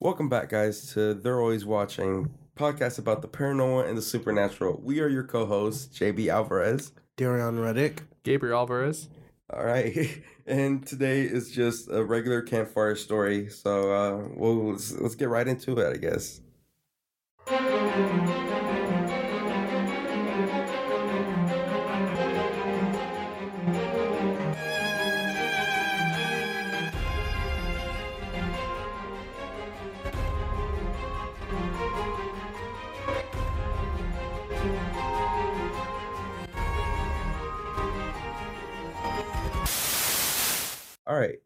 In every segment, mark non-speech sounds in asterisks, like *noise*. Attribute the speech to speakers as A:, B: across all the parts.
A: Welcome back, guys, to They're Always Watching, podcast about the paranormal and the supernatural. We are your co-hosts, JB Alvarez.
B: Darion Reddick.
C: Gabriel Alvarez.
A: All right, *laughs* and today is just a regular campfire story. So, uh, well, let's, let's get right into it, I guess.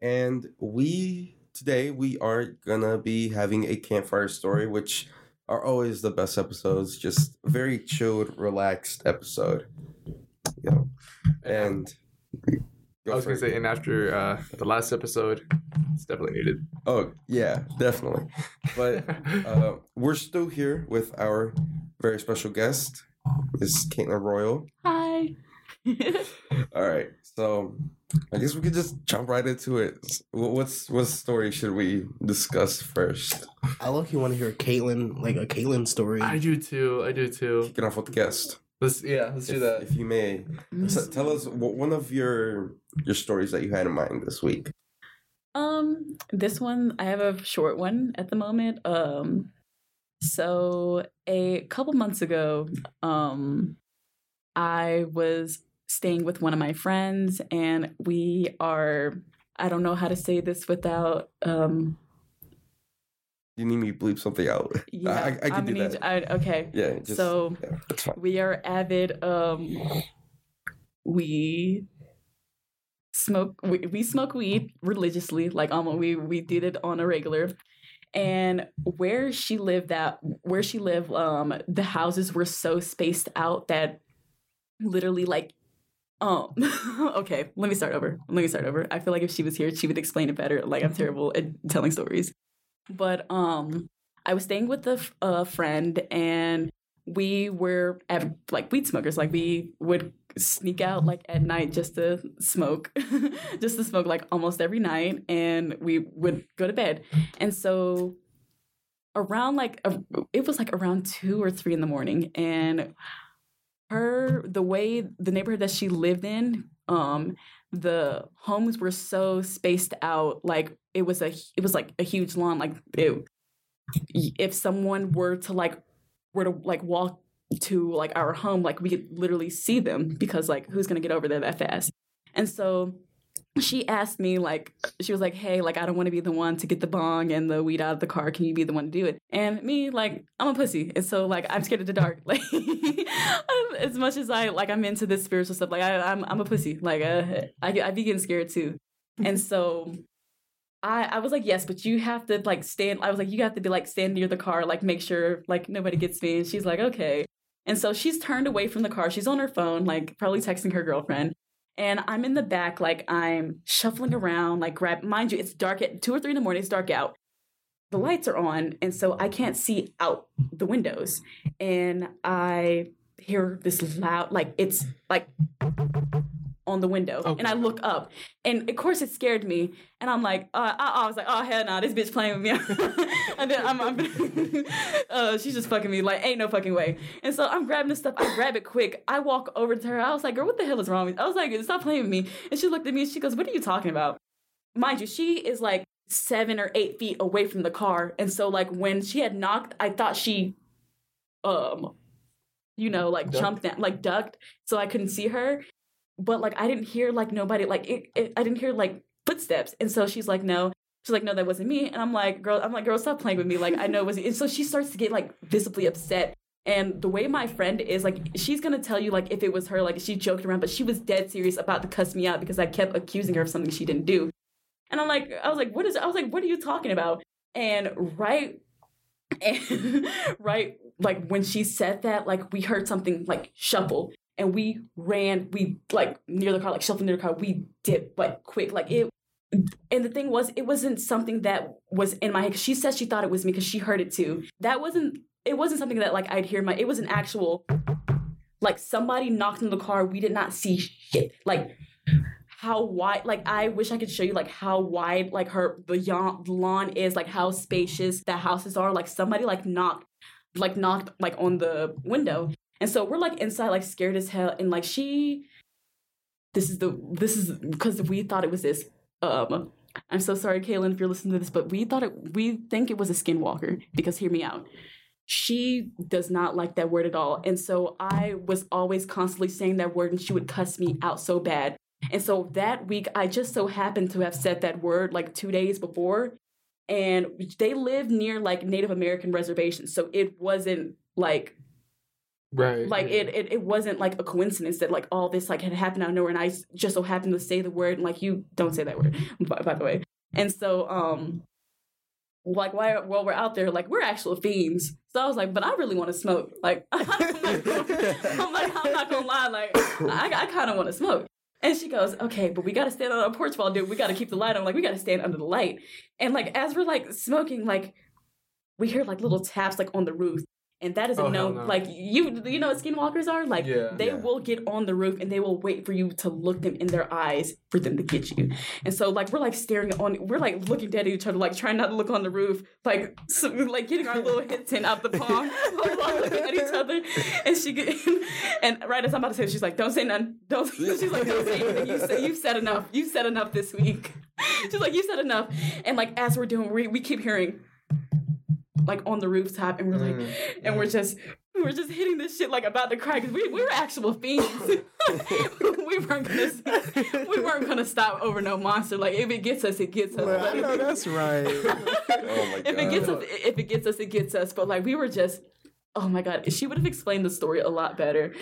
A: And we today we are gonna be having a campfire story, which are always the best episodes. Just a very chilled, relaxed episode. Yeah, and
C: I was gonna
A: it.
C: say, and after uh, the last episode, it's definitely needed.
A: oh yeah, definitely. But *laughs* uh, we're still here with our very special guest, Miss Katlyn Royal.
D: Hi. *laughs*
A: All right, so I guess we could just jump right into it. What's what story should we discuss first?
B: I look you want to hear a Katlyn, like a Katlyn story.
C: I do too. I do too.
A: Get off with the guest.
C: Let's yeah. Let's do that.
A: if you may. So tell us wh- one of your your stories that you had in mind this week.
D: Um, this one I have a short one at the moment. Um, so a couple months ago, um, I was staying with one of my friends, and we are. I don't know how to say this without. Um,
A: You need me to bleep something out. *laughs*
D: yeah,
A: I, I, I can
D: I'm
A: do that.
D: I, okay,
A: yeah, just,
D: so
A: yeah,
D: we are avid um we smoke we, we smoke weed religiously like um we we did it on a regular and where she lived that where she lived um the houses were so spaced out that literally like um *laughs* okay let me start over let me start over i feel like if she was here she would explain it better like i'm terrible at telling stories but um i was staying with a friend and we were av- like weed smokers. Like we would sneak out like at night just to smoke, *laughs* just to smoke like almost every night, and we would go to bed. And so around like a, it was like around two or three in the morning, and her the way the neighborhood that she lived in, um, the homes were so spaced out. Like it was a it was like a huge lawn. Like it, if someone were to like were to like walk to like our home, like we could literally see them because like who's gonna get over there that fast? And so she asked me like she was like, Hey, like I don't wanna be the one to get the bong and the weed out of the car. Can you be the one to do it? And me, like, I'm a pussy. And so like I'm scared of the dark. *laughs* Like as much as I like I'm into this spiritual stuff, like I I'm I'm a pussy. Like uh, I I be getting scared too. And so I, I was like, yes, but you have to like stand. I was like, you have to be like stand near the car, like make sure like nobody gets me. And she's like, okay. And so she's turned away from the car. She's on her phone, like probably texting her girlfriend. And I'm in the back, like I'm shuffling around, like grab. Mind you, it's dark at two or three in the morning. It's dark out. The lights are on, and so I can't see out the windows. And I hear this loud, like it's like on the window,
C: Okay.
D: and I look up, and of course it scared me. And I'm like, uh, I, I was like, oh hell no, this bitch playing with me. *laughs* and then I'm, I'm *laughs* uh, she's just fucking me. Like, ain't no fucking way. And so I'm grabbing the stuff. I grab it quick. I walk over to her. I was like, girl, what the hell is wrong with? you? I was like, stop playing with me. And she looked at me and she goes, what are you talking about? Mind you, she is like seven or eight feet away from the car. And so like when she had knocked, I thought she, um, you know, like
C: Ducked.
D: jumped down, like ducked, so I couldn't see her. But like I didn't hear like nobody like it, it, I didn't hear like footsteps. And so she's like, no. She's like, no, that wasn't me. And I'm like, girl, I'm like, girl, stop playing with me. Like I know it was. And so she starts to get like visibly upset. And the way my friend is, like, she's gonna tell you like if it was her, like she joked around, but she was dead serious about to cuss me out because I kept accusing her of something she didn't do. And I'm like, I was like, what is? I was like, what are you talking about? And right, *laughs* and right, like when she said that, like we heard something like shuffle, and we ran, we like near the car, like shuffling near the car, we dipped like quick, like it. And the thing was, it wasn't something that was in my head. She said she thought it was me because she heard it too. That wasn't. It wasn't something that like I'd hear my. It was an actual, like somebody knocked in the car. We did not see shit. Like how wide like I wish I could show you like how wide like her beyond the lawn is, like how spacious the houses are. Like somebody like knocked like knocked like on the window. And so we're like inside like scared as hell and like she this is the this is because we thought it was this um I'm so sorry, Kaylin, if you're listening to this, but we thought it we think it was a skinwalker because hear me out she does not like that word at all. And so I was always constantly saying that word and she would cuss me out so bad. And so that week, I just so happened to have said that word like two days before. And they live near like Native American reservations. So it wasn't like
C: Right.
D: like it, it it wasn't like a coincidence that like all this like had happened out of nowhere and i just so happened to say the word and like you don't say that word *laughs* by, by the way. And so um like while, while we're out there, like we're actual fiends. So I was like, but I really want to smoke. Like *laughs* I'm like, I'm like, I'm not gonna lie, like I, I kind of want to smoke. And she goes, okay, but we got to stand on our porch while dude. We got to keep the light on. Like we got to stand under the light. And like as we're like smoking, like we hear like little taps like on the roof. And that is a
C: Oh,
D: no.
C: no.
D: Like you, you know what skinwalkers are? Like
C: Yeah.
D: they
A: Yeah.
D: will get on the roof and they will wait for you to look them in their eyes for them to get you. And so like we're like staring on, we're like looking dead at each other, like trying not to look on the roof, like so, like getting our little hits in out the palm *laughs* while looking at each other. And she get, *laughs* and right as I'm about to say, she's like, "Don't say none. Don't." *laughs* She's like, "Don't say anything. You say you've said enough. You've said enough this week." She's like, "You said enough." And like as we're doing, we we keep hearing like on the rooftop, and we're like,
C: Mm,
D: and we're just we were just hitting this shit like about to cry because we, we were actual fiends. *laughs* we weren't gonna we weren't gonna stop over no monster. Like if it gets us, it gets us.
B: Well, I know that's right. *laughs*
A: Oh my god.
D: if it gets us, if it gets us, it gets us. But like we were just. Oh my god, she would have explained the story a lot better.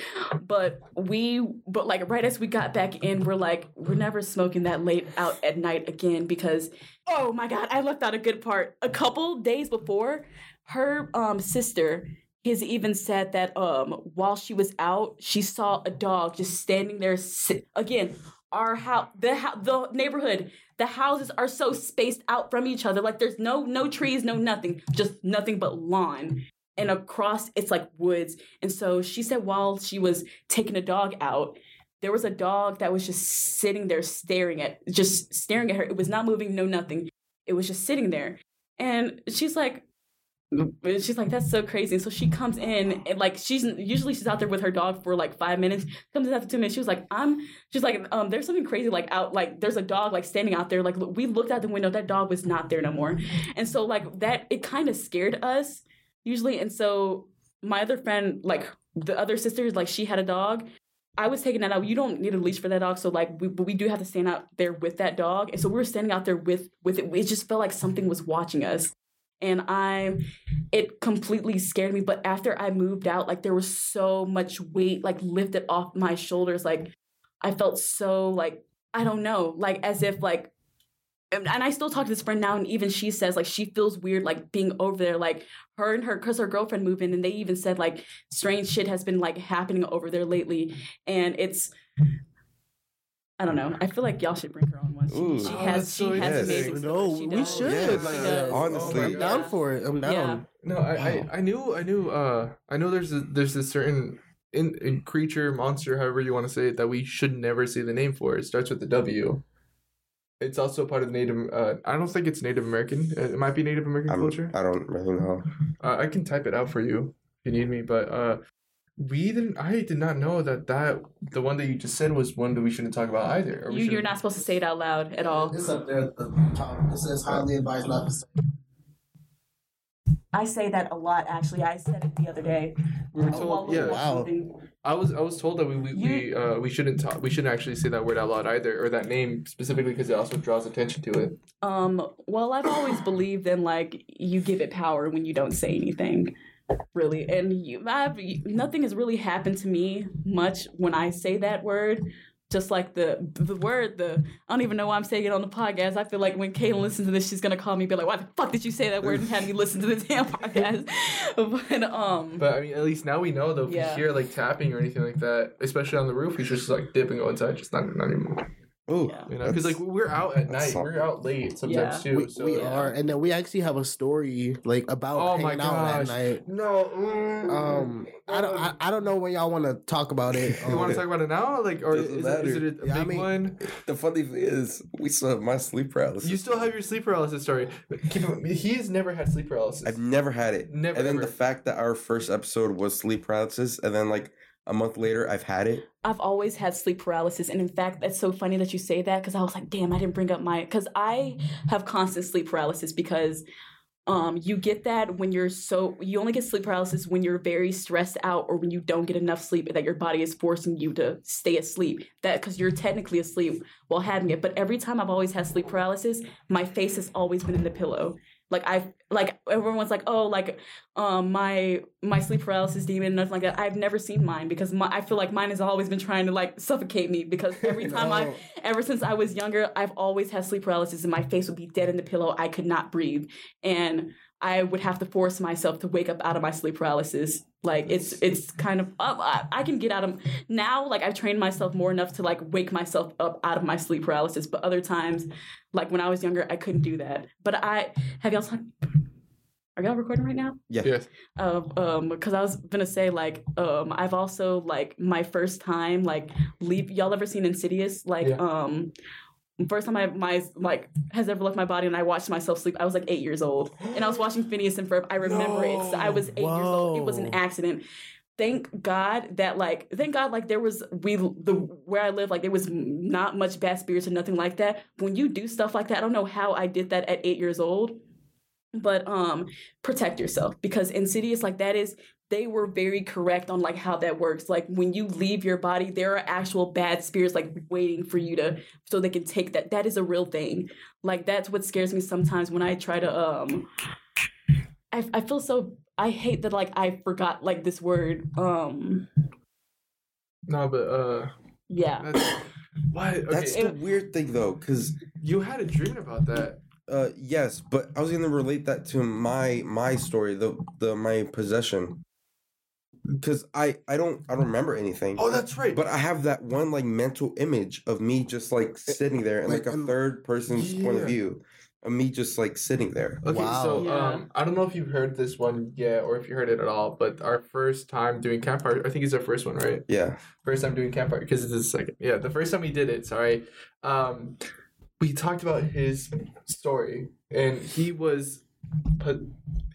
D: But we but like right as we got back in, we're like, we're never smoking that late out at night again because oh my god, I left out a good part. A couple days before, her um sister has even said that um while she was out, she saw a dog just standing there si- again. Our house, the hou- the neighborhood, the houses are so spaced out from each other. Like there's no no trees, no nothing, just nothing but lawn. And across it's like woods. And so she said while she was taking a dog out, there was a dog that was just sitting there staring at just staring at her. It was not moving, no nothing. It was just sitting there. And she's like, she's like, that's so crazy. So she comes in and like she's usually she's out there with her dog for like five minutes. Comes in after two minutes. She was like, I'm she's like, um, there's something crazy like out like there's a dog like standing out there. Like we looked out the window, that dog was not there no more. And so like that it kind of scared us usually. And so my other friend, like the other sister, like she had a dog. I was taking that out. You don't need a leash for that dog, so like we we do have to stand out there with that dog. And so we were standing out there with with it. It just felt like something was watching us, and I, it completely scared me. But after I moved out, like there was so much weight like lifted off my shoulders. Like I felt so like I don't know, like as if like and I still talk to this friend now, and even she says like she feels weird like being over there. Like her and her, because her girlfriend moved in, and they even said like strange shit has been like happening over there lately, and it's. I don't know. I feel like y'all should bring her on one. She,
A: Ooh.
D: she
C: Oh,
D: has she
C: so
D: has amazing
B: no.
D: She
B: we
D: does.
B: should.
A: Yes,
B: like,
A: yes.
B: uh,
A: Honestly.
B: I'm down for it. I'm down.
D: Yeah.
C: No, I,
B: Wow.
C: I, I knew I knew uh I know there's a there's a certain in, in creature monster however you want to say it that we should never say the name for. It starts with the W. It's also part of Native. Uh, I don't think it's Native American. Uh, It might be Native American
A: I'm,
C: culture.
A: I don't really know. *laughs*
C: Uh, I can type it out for you if you need me. But uh, we didn't. I did not know that that the one that you just said was one that we shouldn't talk about either. or we
D: You, you're
C: shouldn't-
D: not supposed to say it out loud at all.
E: It's up there at the top. It says highly advised not to say.
D: I say that a lot. Actually, I said it the other day.
C: We were
D: uh,
C: told. Yeah,
B: Wow.
C: I was I was told that we we, we uh we shouldn't talk. We shouldn't actually say that word out loud either, or that name specifically because it also draws attention to it.
D: Um, well, I've always believed in like you give it power when you don't say anything, really. And you, I've nothing has really happened to me much when I say that word. Just like the the word, the I don't even know why I'm saying it on the podcast. I feel like when Kaylin listens to this, she's gonna call me and be like, "Why the fuck did you say that word and have me listen to the damn podcast?" *laughs* but um,
C: But I mean, at least now we know though. If
D: Yeah.
C: we hear like tapping or anything like that, especially on the roof, should just like dip and go inside. Just not not anymore.
A: Oh,
D: Yeah.
C: You know, because like we're out at night,
A: something.
C: we're out late sometimes too.
B: we,
C: so
B: we
C: yeah.
B: are, and then we actually have a story like about
C: Oh my
B: hanging out
C: gosh.
B: at night.
C: No. mm,
B: Um, I don't, I, I don't know when y'all want to talk about it.
C: you want
B: Um,
C: to talk about it now, like, or is
A: Doesn't
C: it, is it a,
B: Yeah, I
C: big
B: mean-
C: one?
A: the funny thing is, we still have my sleep paralysis.
C: You still have your sleep paralysis story. Keep in- He's never had sleep paralysis.
A: I've never had it.
C: Never,
A: And then
C: ever.
A: the fact that our first episode was sleep paralysis, and then like a month later, I've had it.
D: I've always had sleep paralysis, and in fact, that's so funny that you say that because I was like, "Damn, I didn't bring up my." Because I have constant sleep paralysis because um you get that when you're so you only get sleep paralysis when you're very stressed out or when you don't get enough sleep that your body is forcing you to stay asleep that because you're technically asleep while having it but every time i've always had sleep paralysis my face has always been in the pillow like i like everyone's like oh like um my my sleep paralysis demon nothing like that i've never seen mine because my, i feel like mine has always been trying to like suffocate me because every *laughs* time i ever since I was younger, I've always had sleep paralysis and my face would be dead in the pillow. I could not breathe. And I would have to force myself to wake up out of my sleep paralysis. Like it's it's kind of up. I, I can get out of now. Like I've trained myself more enough to like wake myself up out of my sleep paralysis. But other times, like when I was younger, I couldn't do that. But I have y'all. Are y'all recording right now?
C: yes.
D: uh, um because I was gonna say like um I've also like my first time like leave y'all ever seen Insidious like
C: Yeah.
D: um first time I my like has ever left my body and I watched myself sleep I was like eight years old. And I was watching Phineas and Ferb. I remember it. So I was eight years old. It was an accident. Thank God that like thank God like there was we the where I live like there was not much bad spirits or nothing like that. When you do stuff like that I don't know how I did that at eight years old but um protect yourself because insidious like that is they were very correct on like how that works. Like when you leave your body there are actual bad spirits like waiting for you to so they can take that. That is a real thing. Like that's what scares me sometimes when i try to um i, I feel so i hate that like i forgot like this word um
C: No, but uh,
D: yeah.
C: that's why. Okay,
A: That's the weird thing, though, because
C: you had a dream about that.
A: uh, yes, but I was gonna relate that to my my story, the the my possession, because I I don't I don't remember anything.
C: Oh, that's right.
A: But I have that one like mental image of me just like sitting there in like a
B: like, um,
A: third person's point of view, of me just like sitting there.
C: Okay, so
D: Yeah.
C: um, I don't know if you've heard this one yet or if you heard it at all, but our first time doing campfire, I think it's our first one, right?
A: Yeah.
C: First time doing campfire because it's the second. Yeah, the first time we did it. Sorry, um, we talked about his story, and he was, po-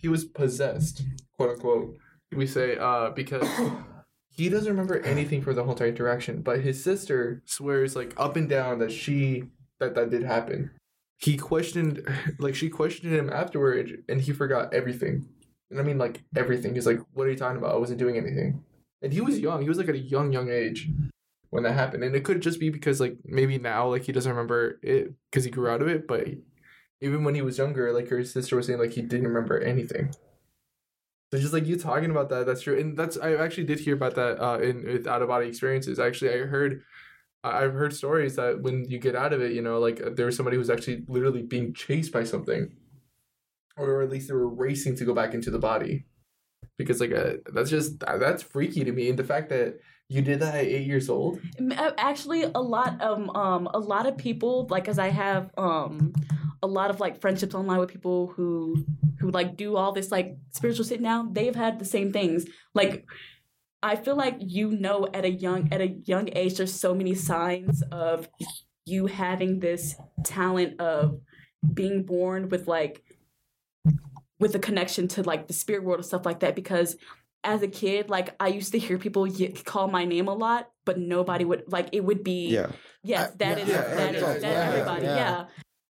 C: he was possessed, quote unquote. We say uh because he doesn't remember anything for the whole entire interaction, but his sister swears like up and down that she that that did happen. He questioned, *laughs* like she questioned him afterward, and he forgot everything. And I mean like everything. He's like, "What are you talking about? I wasn't doing anything." And he was young. He was like at a young, young age when that happened. And it could just be because like maybe now like he doesn't remember it because he grew out of it. But even when he was younger, like her sister was saying, like he didn't remember anything. So just like you talking about that, that's true. And that's I actually did hear about that uh, in with out of body experiences. Actually, I heard. I've heard stories that when you get out of it, you know, like uh, there was somebody who's actually literally being chased by something, or at least they were racing to go back into the body, because like uh, that's just that's freaky to me. And the fact that you did that at eight years old,
D: uh, actually a lot of um a lot of people like as i have um a lot of like friendships online with people who who like do all this like spiritual shit now they've had the same things. Like i feel like you know at a young at a young age there's so many signs of you having this talent of being born with like with a connection to like the spirit world and stuff like that because as a kid like i used to hear people y- call my name a lot but nobody would like it would be
A: Yeah.
D: yes
B: I-
D: that
B: yeah,
D: is
A: yeah,
D: that is
A: yeah,
D: that
A: yeah,
D: everybody yeah.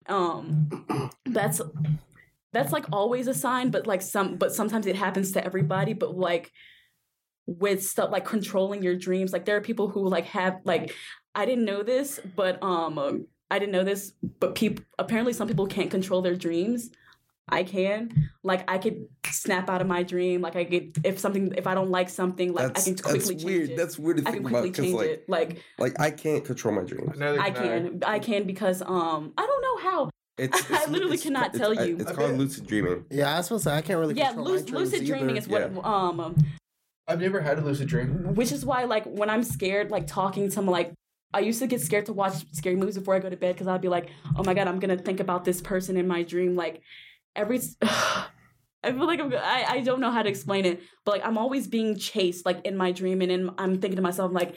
B: yeah.
D: um that's that's like always a sign but like some but sometimes it happens to everybody but like with stuff like controlling your dreams like there are people who like have like i didn't know this but um um, i didn't know this but people apparently some people can't control their dreams i can like i could snap out of my dream like i could if something if i don't like something like
A: that's
D: i can quickly
A: that's
D: change
A: weird.
D: it
A: That's weird to
D: i
A: think
D: can
A: about
D: quickly
A: because
D: change
A: like
D: it like
A: like I can't control my dreams.
D: i can i can because um i don't know how
A: It's, *laughs*
D: I literally
A: it's-
D: cannot
A: it's-
D: tell
A: I-
D: you.
A: It's called
C: bet-
A: lucid dreaming.
B: Yeah, I was supposed to say I can't really
D: yeah
B: control my
D: lucid,
B: dreams
D: lucid dreaming
B: either.
D: is what um
C: I've never had a lucid dream.
D: which is why like when i'm scared like talking to someone like I used to get scared to watch scary movies before I go to bed because I'd be like, oh my god, I'm gonna think about this person in my dream. Like every, *sighs* I feel like I'm. I, I don't know how to explain it, but like I'm always being chased like in my dream, and then I'm thinking to myself like.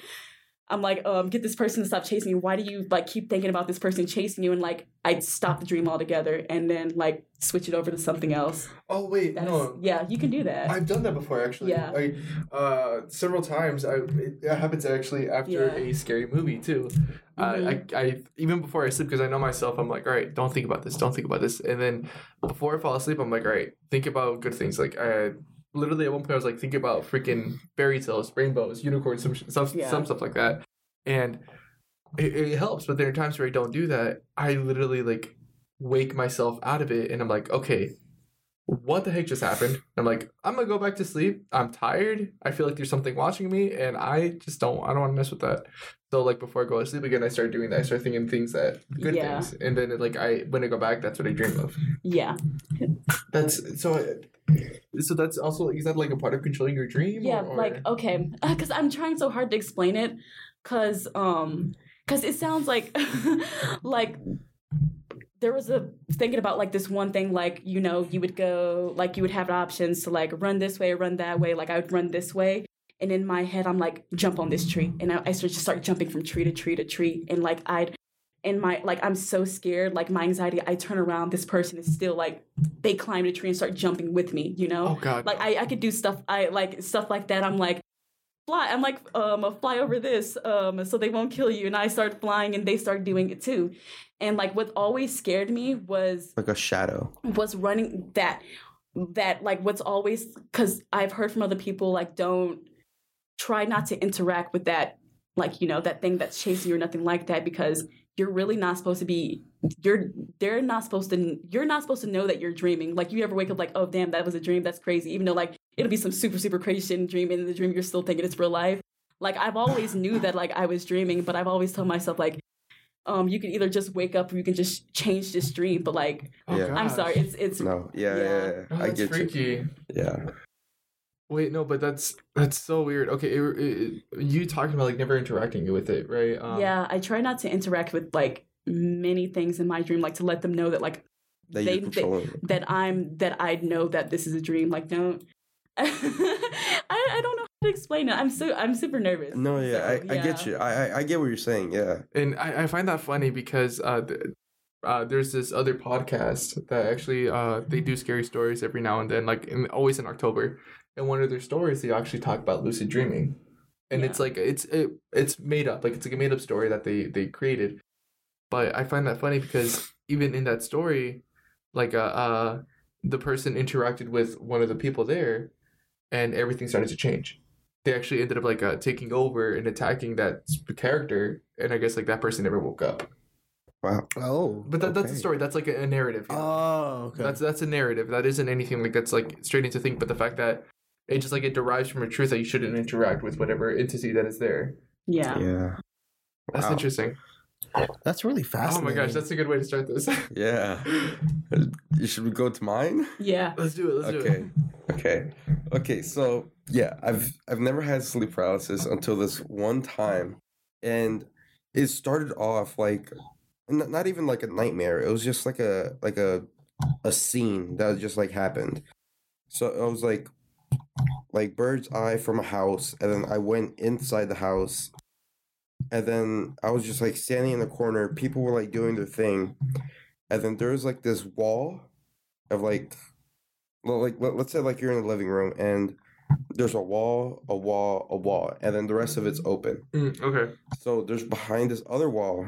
D: I'm like, um, get this person to stop chasing you. Why do you like keep thinking about this person chasing you? And like, I'd stop the dream altogether and then like switch it over to something else.
C: Oh wait,
D: That's,
C: no.
D: yeah, you can do that.
C: I've done that before actually.
D: Yeah.
C: I, uh, several times. I it, it happens actually after
D: Yeah.
C: a scary movie too. Uh, I, I even before I sleep because I know myself. I'm like, all right, don't think about this. Don't think about this. And then before I fall asleep, I'm like, all right, think about good things. Like I literally at one point I was like thinking about freaking fairy tales, rainbows, unicorns, some some
D: Yeah.
C: some stuff like that, and it, it helps. But there are times where I don't do that. I literally like wake myself out of it, and I'm like, okay, what the heck just happened? I'm like, I'm gonna go back to sleep. I'm tired. I feel like there's something watching me, and I just don't. I don't want to mess with that. So like before I go to sleep again, I start doing that. I start thinking things that good
D: Yeah.
C: things, and then it, like I when I go back, that's what I dream of.
D: yeah.
C: That's so. So that's also is that like a part of controlling your dream?
D: Yeah,
C: or-
D: like okay, *laughs* because I'm trying so hard to explain it, cause um, cause it sounds like *laughs* like there was a thinking about like this one thing like you know you would go like you would have options to like run this way or run that way like I would run this way and in my head I'm like jump on this tree and I, I start just start jumping from tree to tree to tree and like I'd in my like I'm so scared like my anxiety I turn around this person is still like they climb the tree and start jumping with me you know
C: oh god,
D: like I, I could do stuff I like stuff like that. I'm like fly. I'm like um fly over this um so they won't kill you. And I start flying and they start doing it too. And like what always scared me was
A: Like a shadow.
D: was running that that like what's always because I've heard from other people like don't try not to interact with that like you know that thing that's chasing you or nothing like that because you're really not supposed to be you're they're not supposed to you're not supposed to know that you're dreaming like you ever wake up like oh damn that was a dream that's crazy even though like it'll be some super super crazy shit in the dream and in the dream you're still thinking it's real life like I've always knew that like I was dreaming but I've always told myself like um you can either just wake up or you can just change this dream but like
C: oh,
A: yeah.
D: I'm
C: gosh.
D: sorry it's it's
A: No, yeah, yeah,
D: Yeah.
A: yeah.
C: Oh,
A: I
C: that's
A: get you. Yeah,
C: Wait, no, but that's that's so weird. Okay, it, it, you talking about like never interacting with it, right? Um,
D: yeah, I try not to interact with like many things in my dream, like to let them know that like
A: that
D: They-
A: you're controlling. it.
D: that I'm that I know that this is a dream. Like don't. *laughs* I I don't know how to explain it. I'm so I'm super nervous.
A: No, yeah,
D: So,
A: I, I get you. I, I I get what you're saying. Yeah,
C: and I, I find that funny because uh, th- uh, there's this other podcast that actually uh, they do scary stories every now and then, like in, always in October. And one of their stories, they actually talk about lucid dreaming, and it's like it's it, it's made up, like it's like a made up story that they they created. But I find that funny because even in that story, like uh, uh the person interacted with one of the people there, and everything started to change they actually ended up like uh, taking over and attacking that character, and I guess like that person never woke up.
A: wow.
B: Oh,
C: But that, that's a story. That's like a, a narrative. you know?
B: Oh, okay.
C: That's that's a narrative. That isn't anything like that's like straight into think. But the fact that it just like it derives from a truth that you shouldn't interact with whatever entity that is there.
D: Yeah.
A: Yeah,
C: That's
A: Wow.
C: interesting.
B: That's really fascinating.
C: Oh my gosh, that's a good way to start this. *laughs*
A: yeah. You Should we go to mine?
D: Yeah.
C: let's do it. Let's do
A: Okay.
C: it.
A: Okay. Okay. Okay. So yeah, I've I've never had sleep paralysis until this one time, and it started off like not even like a nightmare. It was just like a like a a scene that just like happened. So I was like like bird's eye from a house, and then I went inside the house, and then I was just like standing in the corner. People were like doing their thing, and then there was like this wall of like well, like let, let's say like you're in the living room and there's a wall, a wall, a wall, and then the rest of it's open.
C: Mm, okay.
A: So there's behind this other wall,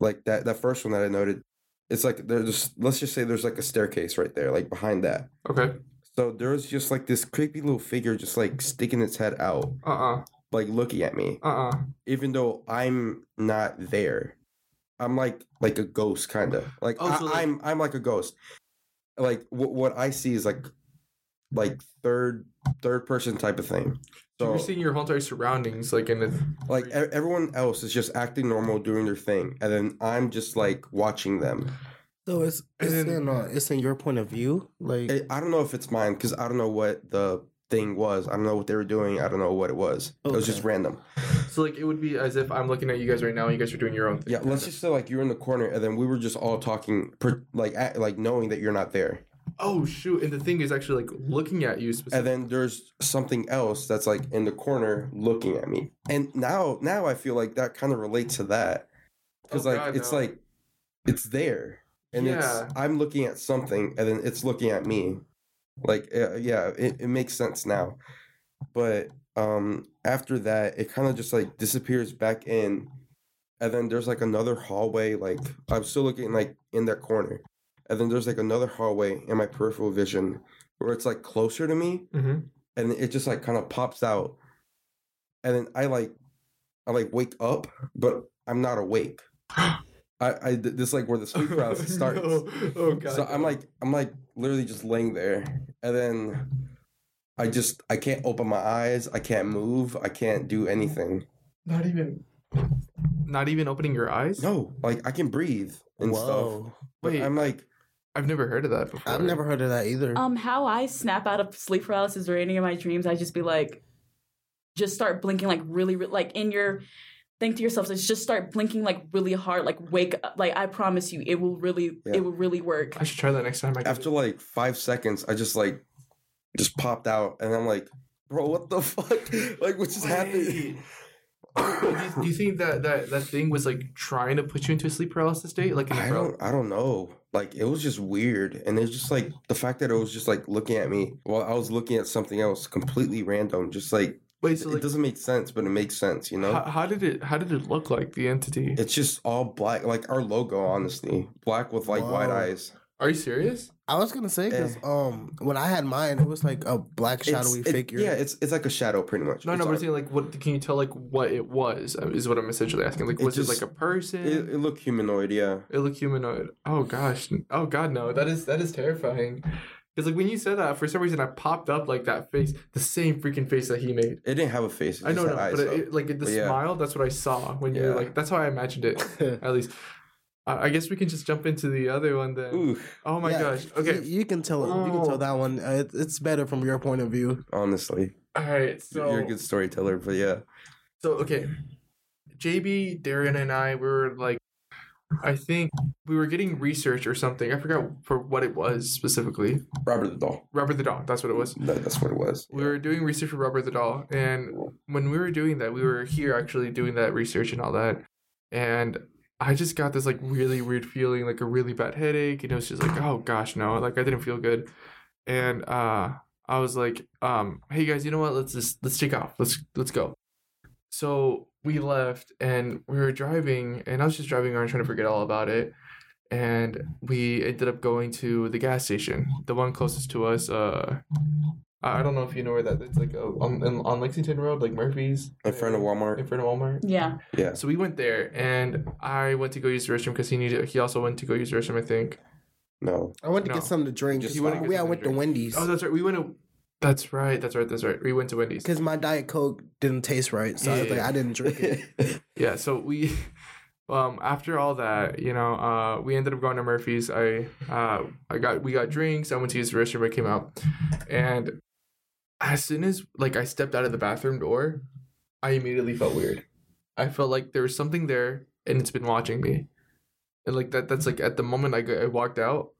A: like that that first one that I noted. It's like there's let's just say there's like a staircase right there, like behind that.
C: Okay.
A: So there's just like this creepy little figure just like sticking its head out,
C: Uh uh.
A: like looking at me,
C: Uh uh.
A: even though I'm not there. I'm like like a ghost kind of like,
C: Oh,
A: I,
C: so, like-
A: I'm I'm like a ghost. Like what what I see is like like third third person type of thing.
C: So you're seeing your whole entire surroundings, like in the
A: like e- everyone else is just acting normal, doing their thing, and then I'm just like watching them.
B: So it's it's
C: then-
B: in uh, it's in your point of view, like
A: I I don't know if it's mine because I don't know what the thing was. I don't know what they were doing. I don't know what it was. It was just random.
C: So like it would be as if I'm looking at you guys right now and you guys are doing your own thing.
A: Yeah, let's just say like you're in the corner and then we were just all talking, per, like at, like knowing that you're not there.
C: Oh shoot! And the thing is actually like looking at you
A: And then there's something else that's like in the corner looking at me. And now now I feel like that kind of relates to that. Cuz
C: Oh,
A: like
C: God,
A: it's
C: no.
A: like it's there. And
C: Yeah.
A: it's I'm looking at something and then it's looking at me. Like uh, yeah, it, it makes sense now. But um after that it kind of just like disappears back in and then there's like another hallway like I'm still looking like in that corner. And then there's like another hallway in my peripheral vision where it's like closer to me
C: hmm
A: and it just like kind of pops out and then i like i like wake up but i'm not awake *gasps* *laughs* i i this is like where the sleep *laughs* paralysis starts
C: No. Oh god.
A: so i'm like i'm like literally just laying there and then i just i can't open my eyes i can't move i can't do anything
C: not even, not even opening your eyes.
A: no like i can breathe and stuff
B: Whoa.
A: but
C: Wait.
A: i'm like
C: I've never heard of that before.
B: I've never heard of that either.
D: Um, how I snap out of sleep paralysis or any of my dreams, I just be like, just start blinking like really, re- like in your. Think to yourself, just start blinking like really hard, like wake up. Like I promise you, it will really,
A: Yeah.
D: it will really work.
C: I should try that next time. I
A: after like five seconds i just like just popped out and i'm like bro what the *laughs* fuck like what just happened
C: do, you, think that, that that thing was like trying to put you into a sleep paralysis state? Like
A: I don't I don't know. Like it was just weird. And it's just like the fact that it was just like looking at me while I was looking at something else completely random. Just like
C: Wait, so
A: it
C: like,
A: doesn't make sense, but it makes sense, you know?
C: how, how did it how did it look like the entity?
A: it's just all black, like our logo, honestly. Black with like wide
B: Whoa.
A: eyes.
C: Are you serious?
B: I was gonna say because um when I had mine, it was like a black shadowy
A: It's- it-
B: figure.
A: yeah, it's it's like a shadow pretty much.
C: No,
A: It's
C: no, but I'm saying like, what can you tell like what it was? uh, Is what I'm essentially asking. Like,
A: It
C: was it
A: just-
C: like a person?
A: it, it looked humanoid, yeah.
C: It looked humanoid. Oh gosh. Oh god, no. That is that is terrifying. Because like when you said that, for some reason I popped up like that face, the same freaking face that he made.
A: It didn't have a face. It
C: I know,
A: just
C: no,
A: eyes,
C: but
A: though.
C: it, it- like the
A: But yeah.
C: smile, that's what I saw when you were like. That's how I imagined it. *laughs* At least. I I guess we can just jump into the other one then.
A: Ooh,
C: Oh my
B: Yeah,
C: gosh. Okay.
B: you can tell. You can
C: Oh.
B: tell that one. Uh, it, it's better from your point of view.
A: honestly.
C: All right. So
A: You're a good storyteller, but yeah.
C: So okay, JB, Darion, and I we were like, I think we were getting research or something. I forgot for what it was specifically.
A: Robert the Doll.
C: Robert the Doll. That's what it was.
A: That, that's what it was.
C: We were doing research for Robert the Doll, and when we were doing that, we were here actually doing that research and all that, and I just got this like really weird feeling, like a really bad headache, and it was just like, oh gosh, no, like I didn't feel good, and uh, I was like, um, hey guys, you know what? Let's just let's take off. Let's let's go. So we left, and we were driving, and I was just driving around trying to forget all about it. And we ended up going to the gas station, the one closest to us. Uh, I I don't know if you know where that. It's like uh, on on Lexington Road, like Murphy's.
A: In front of Walmart.
C: In
A: Walmart.
C: front of Walmart.
D: Yeah.
A: Yeah.
C: So we went there, and I went to go use the restroom because he needed. He also went to go use the restroom, I think.
A: No.
B: I went to
C: No.
B: get something to drink.
A: Just
B: Just
A: went to
C: get
B: we I went
C: to
B: to. Wendy's
C: Oh, that's right. We went to. That's right. That's right. That's right. We went to Wendy's.
B: because my diet coke didn't taste right, so I was like, I didn't drink it. *laughs*
C: yeah so we *laughs* um after all that you know uh we ended up going to murphy's i uh i got we got drinks i went to use the restroom i came out and as soon as like i stepped out of the bathroom door i immediately felt weird i felt like there was something there and it's been watching me and like that that's like at the moment i, I walked out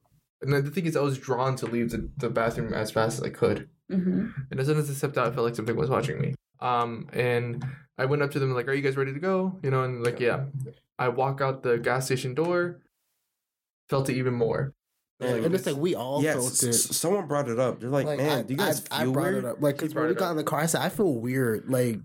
C: and then the thing is i was drawn to leave the, the bathroom as fast as i could
D: hmm
C: and as soon as I stepped out, I felt like something was watching me. Um, and I went up to them like, "Are you guys ready to go?" You know, and like, yeah. I walk out the gas station door, felt it even more.
A: Man,
B: and it's like we all
A: yes,
B: felt it.
A: s- someone brought it up. They're like,
B: Like,
A: man,
B: I,
A: do you guys
B: I,
A: feel
B: I brought
A: weird?
B: it up, like, because when we got
C: up.
B: in the car, I said I feel weird, like,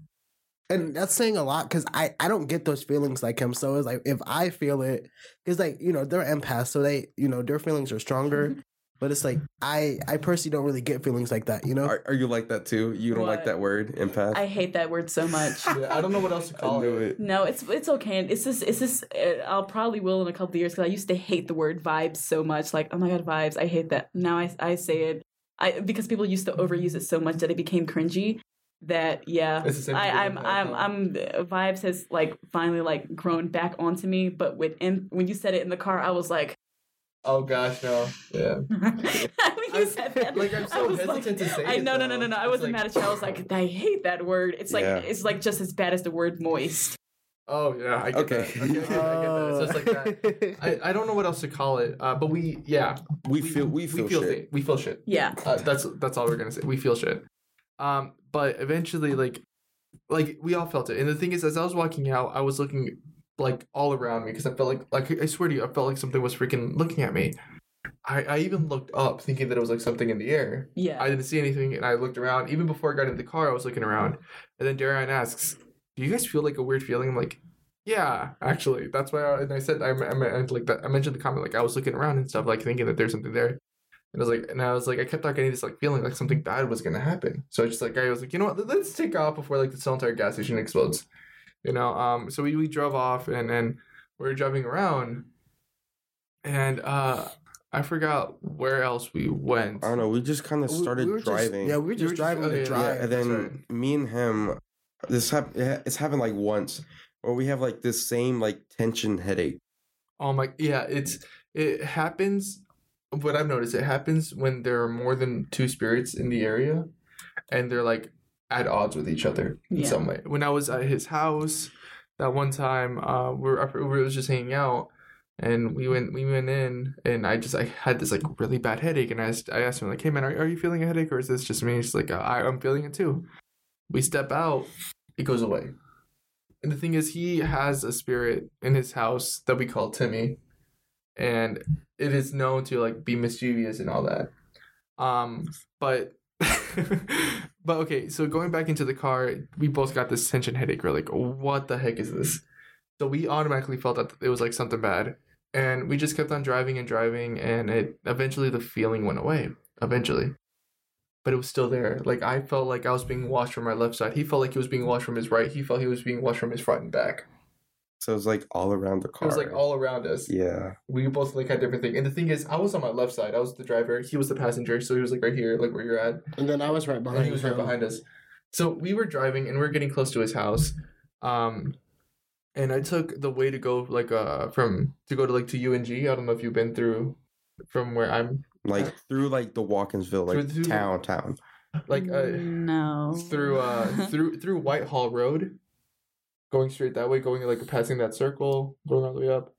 B: and that's saying a lot because I I don't get those feelings like him. So it's like if I feel it, because like you know they're empaths, so they you know their feelings are stronger.
A: Mm-hmm.
B: But it's like I I personally don't really get feelings like that, you know.
A: Are, are you like that too? You don't like that word, empath?
D: I hate that word so much. *laughs*
C: Yeah, I don't know what else to
A: I
C: call it.
A: it.
D: No, it's it's okay. It's just it's just uh, I'll probably will in a couple of years because I used to hate the word vibes so much. Like oh my god, vibes! I hate that. Now I I say it. I because people used to overuse it so much that it became cringy. That yeah,
C: It's the same
D: I,
C: thing
D: I'm I'm. I'm vibes has like finally like grown back onto me. But within when you said it in the car, I was like,
C: Oh gosh, no. Yeah.
D: when *laughs* you
C: I-
D: said that,
C: like, I'm
D: I
C: so
D: was
C: hesitant to say
D: I
C: it,
D: no, no, no, no, no. I wasn't
C: like-
D: mad at you. I was like, I hate that word. It's like
A: Yeah.
D: it's like just as bad as the word moist.
C: Oh yeah, I get
A: Okay.
C: that. Okay, I get that. I get that. It's just like that. I, *laughs* I don't know what else to call it, uh, but we yeah
A: We feel we feel, shit.
C: thi- we feel shit.
D: Yeah.
C: Uh, that's that's all we're gonna say. We feel shit. Um, but eventually, like, like we all felt it. And the thing is, as I was walking out, I was looking like all around me because I felt like, like I swear to you, I felt like something was freaking looking at me. I, I even looked up, thinking that it was like something in the air.
D: Yeah.
C: I didn't see anything, and I looked around. Even before I got in the car, I was looking around, and then Darion asks, "Do you guys feel like a weird feeling?" I'm like, "Yeah, actually." That's why. I, and I said, I, I, I like that. I mentioned the comment, like I was looking around and stuff, like thinking that there's something there. And I was like, and I was like, I kept on getting this like feeling like something bad was gonna happen. So I just like, I was like, you know what? Let's take off before like this whole entire gas station explodes. You know. Um. So we we drove off, and and we were driving around, and uh, I forgot where else we went.
A: I don't know. We just kind of started
B: we were just-
A: driving.
B: yeah, we were
C: You
B: just
C: were just-
B: driving
C: oh,
B: the
C: yeah, yeah,
B: drive.
A: Yeah, and then
C: right.
A: me and him, this hap- it's happened like once, where we have like this same like tension headache.
C: Oh my yeah, it's it happens what I've noticed, it happens when there are more than two spirits in the area and they're like at odds with each other in
D: Yeah.
C: some way. When I was at his house that one time, uh we were we were just hanging out and we went we went in and I just I had this like really bad headache and I asked, I asked him like, "Hey man, are, are you feeling a headache or is this just me?" He's like, I, "I'm feeling it too." We step out, it goes away. And the thing is, he has a spirit in his house that we call Timmy, and it is known to like be mischievous and all that. Um, but *laughs* but okay, so going back into the car, we both got this tension headache. We're like, what the heck is this? So we automatically felt that it was like something bad, and we just kept on driving and driving, and it eventually the feeling went away. Eventually, but it was still there. Like I felt like I was being washed from my left side. He felt like he was being washed from his right. He felt he was being washed from his front and back.
A: So it was like all around the car.
C: It was like all around us.
A: Yeah.
C: We both like had different things. And the thing is, I was on my left side. I was the driver. He was the passenger. So he was like right here, like where you're at.
E: And then I was right behind
C: And he was right
E: him.
C: behind us. So we were driving and we are getting close to his house. Um, and I took the way to go like uh from to go to like to UNG. I don't know if you've been through from where I'm
A: Like through like the Watkinsville, like
C: Through- through-
A: town, town.
C: like uh
D: no.
C: through uh through through Whitehall Road, going straight that way, going like passing that circle, going all the way up.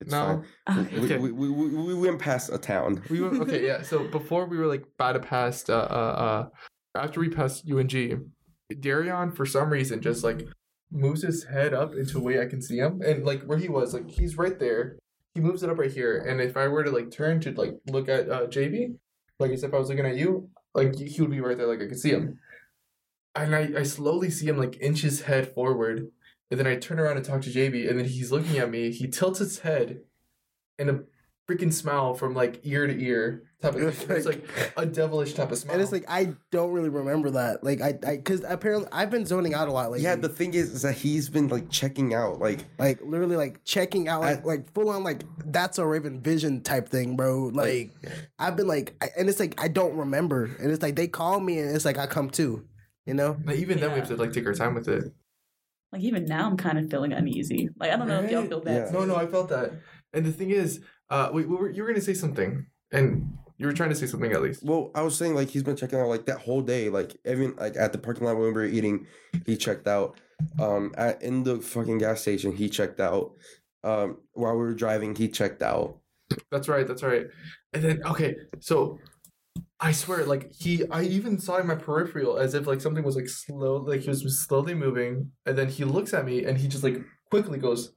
A: It's
C: no,
A: fine.
D: Okay.
A: We, we, we, we, we went past a town.
C: we were okay. Yeah, so *laughs* before we were like about to pass, uh, uh, uh, after we passed UNG, Darion for some reason just like moves his head up into a way I can see him, and like where he was, like he's right there. He moves it up right here, and if I were to like turn to like look at uh, JB, like as if I was looking at you, like he would be right there, like I could see him. And I, I slowly see him like inch his head forward, and then I turn around and talk to JB, and then he's looking at me. He tilts his head, and a freaking smile from like ear to ear type of thing. It's like a devilish type of smile. *laughs*
B: And it's like I don't really remember that. Like I, I, because apparently I've been zoning out a lot lately.
A: Yeah, the thing is, is that he's been like checking out. Like,
B: like literally like checking out like
A: I-
B: like full on like that's a Raven Vision type thing, bro. Like I've been like, I, and it's like I don't remember, and it's like they call me, and it's like I come to, you know.
C: Like, even then we have to like take our time with it.
D: Like even now, I'm kind of feeling uneasy. Like I don't know if y'all feel that.
A: Yeah.
C: No, no, I felt that. And the thing is, uh, wait, we were, you were gonna say something, and you were trying to say something at least.
A: well, I was saying like he's been checking out like that whole day. Like even like at the parking lot when we were eating, he checked out. Um, at in the fucking gas station, he checked out. Um, while we were driving, he checked out.
C: That's right. That's right. And then okay, so I swear, like he, I even saw in my peripheral as if like something was like slow, like he was slowly moving, and then he looks at me and he just like quickly goes,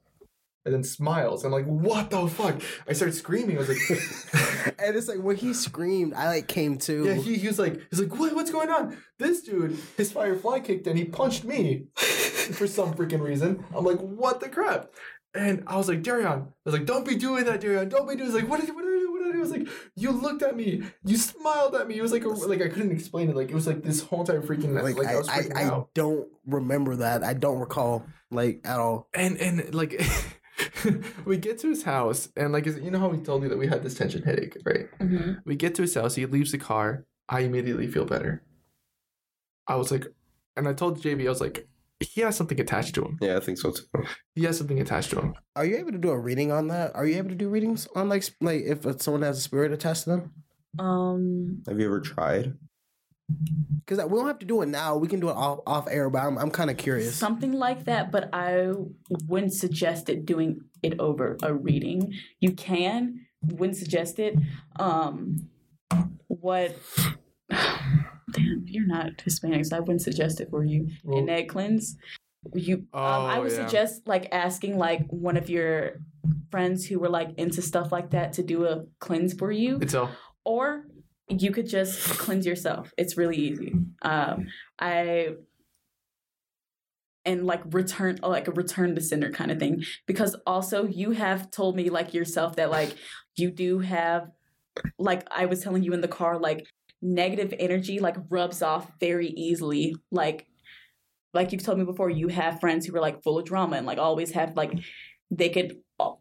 C: and then smiles. I'm like, what the fuck? I started screaming. I was like, *laughs*
B: and it's like when he screamed, I like came to.
C: yeah. He, he was like, he's like, what? What's going on? This dude, his firefly kicked and he punched me *laughs* for some freaking reason. I'm like, what the crap? And I was like, Darion, I was like, don't be doing that, Darion. Don't be doing. He's like, what what did What did I do? I was like, you looked at me, you smiled at me. It was like, a, like I couldn't explain it. Like it was like this whole time freaking
B: like,
C: like, I,
B: I,
C: was
B: I,
C: freaking
B: I
C: out.
B: don't remember that. I don't recall like at all.
C: And and like. *laughs* we get to his house and like you know how he told me that we had this tension headache right
D: Mhm.
C: We get to his house. He leaves the car. I immediately feel better. I was like, and I told JB, I was like, he has something attached to him.
A: Yeah, I think so too.
C: He has something attached to him.
B: Are you able to do a reading on that? Are you able to do readings on like like if someone has a spirit attached to them?
D: Um,
A: Have you ever tried?
B: Because we don't have to do it now. We can do it off off air. But I'm I'm kind of curious.
D: something like that, but I wouldn't suggest it doing it over a reading. You can, wouldn't suggest it. Um, what? *sighs* Damn, you're not Hispanic, so I wouldn't suggest it for you.
C: Well-
D: An egg cleanse. You, um, I
C: Oh,
D: would
C: yeah.
D: suggest like asking like one of your friends who were like into stuff like that to do a cleanse for you
C: It's all.
D: or you could just cleanse yourself. It's really easy. Um, I and like return like a return to sender kind of thing because also you have told me like yourself that like you do have like I was telling you in the car like negative energy like rubs off very easily like like you've told me before you have friends who are like full of drama and like always have like they could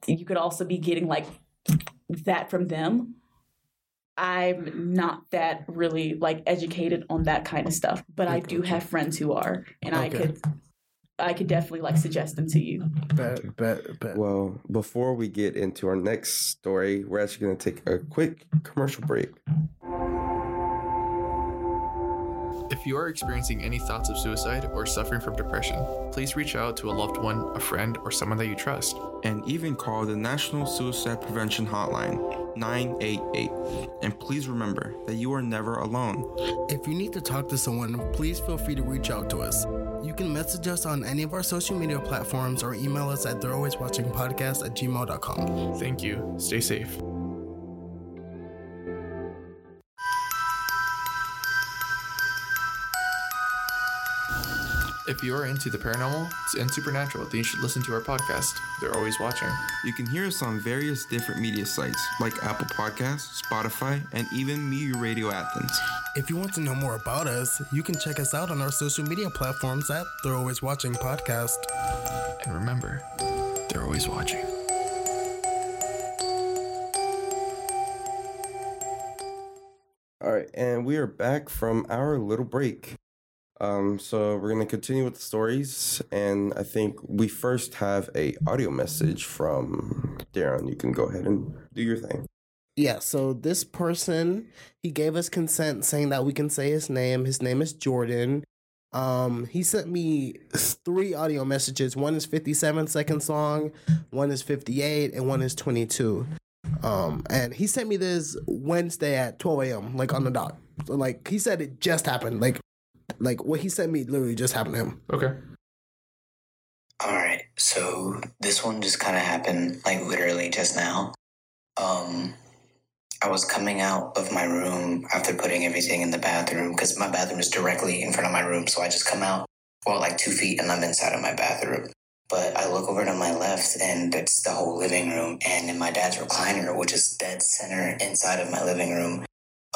D: you could also be getting like that from them I'm not that really like educated on that kind of stuff, but I do have friends who are, and I could, I could definitely like suggest them to you.
B: Bet, bet, bet.
A: Well, before we get into our next story, we're actually going to take a quick commercial break.
C: If you are experiencing any thoughts of suicide or suffering from depression, please reach out to a loved one, a friend, or someone that you trust.
F: and even call the National Suicide Prevention Hotline 988. And please remember that you are never alone.
B: If you need to talk to someone, please feel free to reach out to us. You can message us on any of our social media platforms or email us at they're always watching podcast at gmail.com.
C: Thank you. Stay safe. If you are into the paranormal and supernatural, then you should listen to our podcast. They're always watching.
F: You can hear us on various different media sites like Apple Podcasts, Spotify, and even Miu Radio Athens.
B: If you want to know more about us, you can check us out on our social media platforms at they're always watching podcast.
C: And remember, they're always watching.
A: All right, and we are back from our little break. Um, so we're gonna continue with the stories, and I think we first have a audio message from Darion. You can go ahead and do your thing.
B: Yeah, so this person, he gave us consent saying that we can say his name. His name is Jordan. Um, he sent me three audio messages. One is 57 seconds long, one is 58, and one is 22. Um, and he sent me this Wednesday at 12 a.m., like on the dot. So like he said it just happened. Like like what he sent me literally just happened to him.
C: Okay.
G: All right, so this one just kind of happened like literally just now. Um, I was coming out of my room after putting everything in the bathroom because my bathroom is directly in front of my room. So I just come out, well, like two feet, and I'm inside of my bathroom. But I look over to my left, and it's the whole living room. And in my dad's recliner, which is dead center inside of my living room,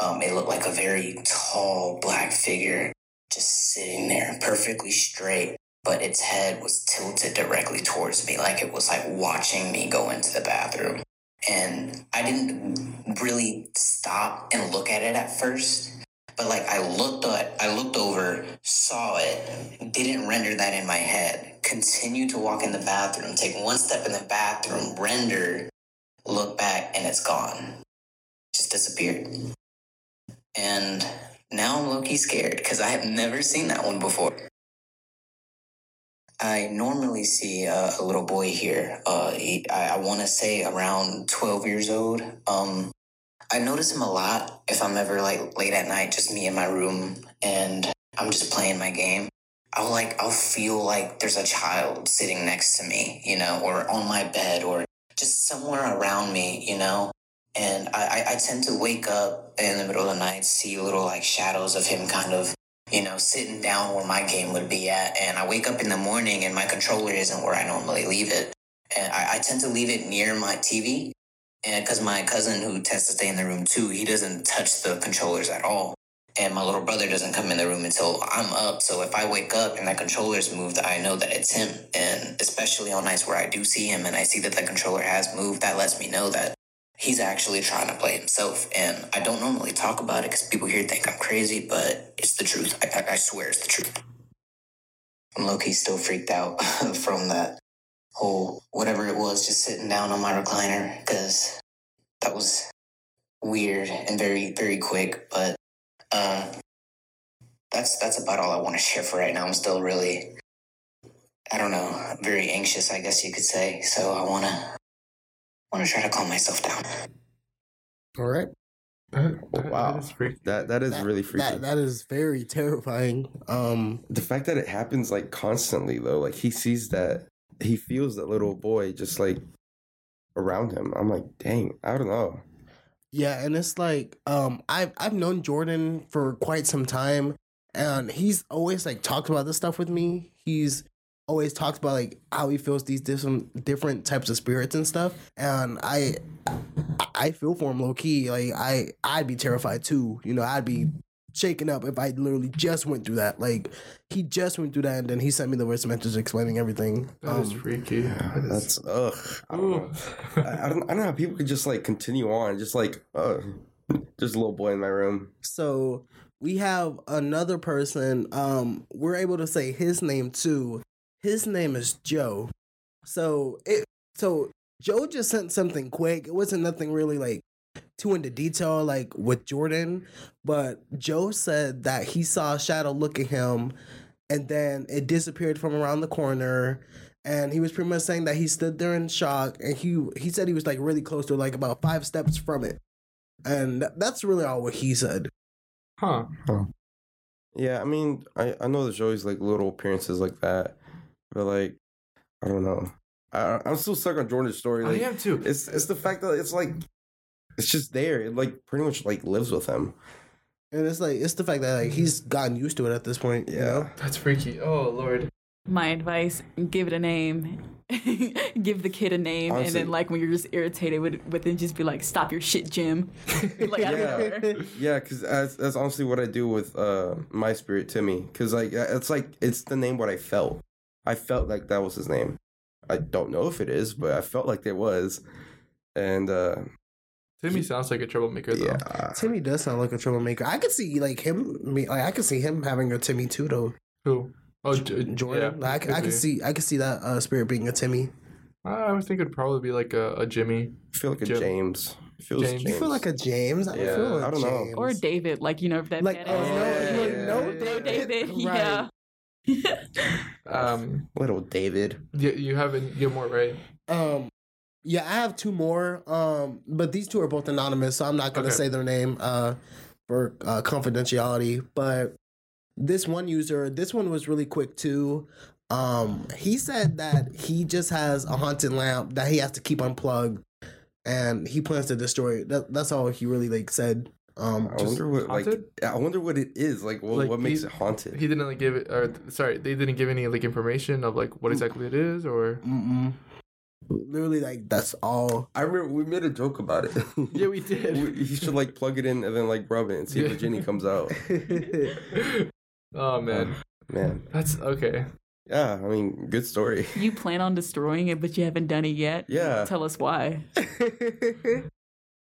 G: um, it looked like a very tall black figure just sitting there, perfectly straight but its head was tilted directly towards me, like it was like watching me go into the bathroom. And I didn't really stop and look at it at first, but like I looked at, I looked over, saw it, didn't render that in my head. Continued to walk in the bathroom, take one step in the bathroom, render, look back, and it's gone. Just disappeared. And now I'm low-key scared because I have never seen that one before. I normally see uh, a little boy here. Uh, he, I, I want to say around 12 years old. Um, I notice him a lot if I'm ever like late at night, just me in my room, and I'm just playing my game. I'll like I'll feel like there's a child sitting next to me, you know, or on my bed, or just somewhere around me, you know. And I, I, I tend to wake up in the middle of the night, see little like shadows of him kind of you know, sitting down where my game would be at. And I wake up in the morning and my controller isn't where I normally leave it. And I, I tend to leave it near my TV. And because my cousin, who tends to stay in the room too, he doesn't touch the controllers at all. And my little brother doesn't come in the room until I'm up. So if I wake up and that controller's moved, I know that it's him. And especially on nights where I do see him and I see that the controller has moved, that lets me know that he's actually trying to play himself. And I don't normally talk about it because people here think I'm crazy, but it's the truth. I, I, I swear it's the truth. I'm low key still freaked out *laughs* from that whole whatever it was, just sitting down on my recliner because that was weird and very very quick. But uh, that's that's about all I want to share for right now. I'm still really, I don't know, very anxious, I guess you could say. So I wanna wanna try to calm myself down.
B: All right.
C: That- that-
A: wow.
C: that is freaky.
A: That that is
B: That-
A: really freaky.
B: That, that is very terrifying. Um,
A: the fact that it happens like constantly though, like he sees that, he feels that little boy just like around him. I'm like, dang, I don't know.
B: Yeah, and it's like um I've I've known Jordan for quite some time and he's always like talked about this stuff with me. He's always talks about like how he feels these different different types of spirits and stuff. And I I feel for him low key. Like I I'd be terrified too. You know, I'd be shaken up if I literally just went through that. Like he just went through that and then he sent me the voice message explaining everything.
C: That is
B: Um,
C: freaky. That is-
A: That's ugh. I don't know. I, I don't. I don't know how people could just like continue on, just like, uh, just a little boy in my room.
B: So we have another person. Um, we're able to say his name too. His name is Joe. So it so Joe just sent something quick. It wasn't nothing really like too into detail like with Jordan, but Joe said that he saw a shadow look at him and then it disappeared from around the corner. And he was pretty much saying that he stood there in shock and he he said he was like really close to like about five steps from it. And that's really all what he said.
C: Huh.
A: Yeah, I mean, I I know there's always like little appearances like that, but like, I don't know. I I'm still stuck on Jordan's story.
C: I
A: Like,
C: am too.
A: it's it's the fact that it's like, it's just there. It like pretty much like lives with him.
B: And it's like it's the fact that like he's gotten used to it at this point. You
A: Yeah.
B: know?
C: That's freaky. Oh lord.
D: My advice: give it a name. *laughs* give the kid a name, and then like when you're just irritated with with it, just be like, "Stop your shit, Jim." *laughs* like
A: Yeah. Yeah, because that's, that's honestly what I do with uh my spirit Timmy. Because like uh, it's like it's the name what I felt. I felt like that was his name. I don't know if it is, but I felt like it was. And uh
C: Timmy sounds like a troublemaker though.
A: yeah,
B: Timmy does sound like a troublemaker. I could see like him. me- Like I could see him having a Timmy too, though.
C: Who? Oh, J-
B: Jordan.
C: Yeah,
B: I, c- I
C: could
B: could see. I could see that uh, spirit being a Timmy.
C: I would think it'd probably be like a, a Jimmy.
A: I feel like a
C: Jim.
A: James. Feels
C: James.
A: James.
B: You feel like a James? I
A: Yeah,
B: feel like
A: I don't know.
B: James.
D: Or David, like you know if that.
B: Like,
D: that
B: oh,
A: no,
D: ass-
A: you know
D: No
B: David?
D: David,
B: Right.
D: yeah. *laughs*
C: Um,
A: little David.
C: you, you haven't. You're more right.
B: Um, yeah, I have two more. Um, but these two are both anonymous, so I'm not gonna
C: Okay.
B: say their name uh for uh, confidentiality. But this one user, this one was really quick too. Um, he said that he just has a haunted lamp that he has to keep unplugged, and he plans to destroy it. That, that's all he really like said. Um,
A: I wonder what like? I wonder what it is. Like what,
C: Like,
A: what makes
C: he-
A: it haunted?
C: He didn't like give it. Or sorry, they didn't give any like information of like what exactly it is or.
B: mm-mm. literally like that's all.
A: I remember we made a joke about it.
C: Yeah, we did. *laughs*
A: We- you should like plug it in and then like rub it and see if
C: Yeah.
A: the genie comes out. *laughs*
C: oh man,
A: Man,
C: that's okay.
A: yeah. I mean, good story.
D: You plan on destroying it, but you haven't done it yet.
A: Yeah.
D: Tell us why. *laughs*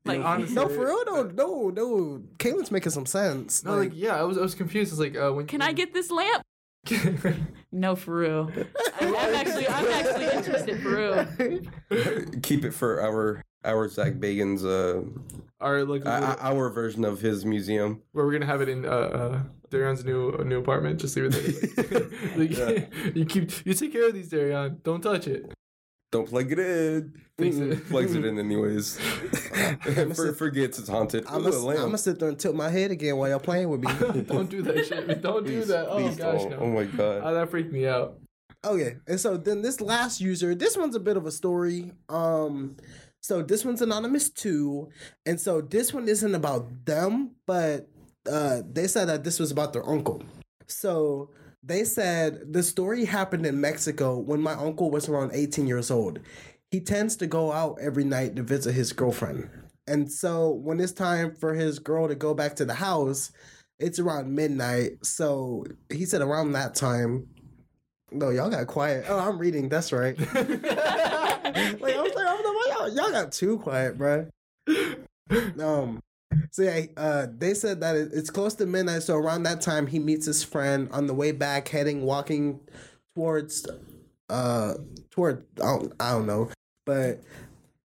D: Like
C: honestly-
B: no, for real, no, no, no. Katlyn's making some sense.
C: No, like yeah, I was I was confused. It's like uh, when
D: Can I get this lamp? *laughs* No, for real. I'm actually, I'm actually interested for real.
A: Keep it for our our Zak Bagans' uh
C: our like
A: uh, our version of his museum.
C: where we're gonna have it in uh, uh Darion's new new apartment. Just leave it there. *laughs* like,
A: Yeah. *laughs*
C: you keep you take care of these, Darion. Don't touch it.
A: Don't plug it in.
C: Fix
A: Mm,
C: it.
A: Plugs it in anyways. *laughs* *laughs* For, forgets it's haunted.
B: I'm gonna sit there and tilt my head again while y'all playing with me. *laughs*
C: Don't do that shit. Don't do that. Oh
A: please
C: gosh, no.
A: Oh my god.
C: Oh, that freaked me out.
B: Okay, and so then this last user, this one's a bit of a story. Um, so this one's anonymous too, and so this one isn't about them, but uh, they said that this was about their uncle. So they said the story happened in Mexico when my uncle was around 18 years old. He tends to go out every night to visit his girlfriend. And so when it's time for his girl to go back to the house, it's around midnight. So he said around that time. No, y'all got quiet. Oh, I'm reading. That's right. *laughs* *laughs* like I was like, I was like, y'all, y'all got too quiet, bro. Um. So yeah, uh, they said that it's close to midnight. So around that time, he meets his friend on the way back, heading walking towards uh toward I don't, I don't know, but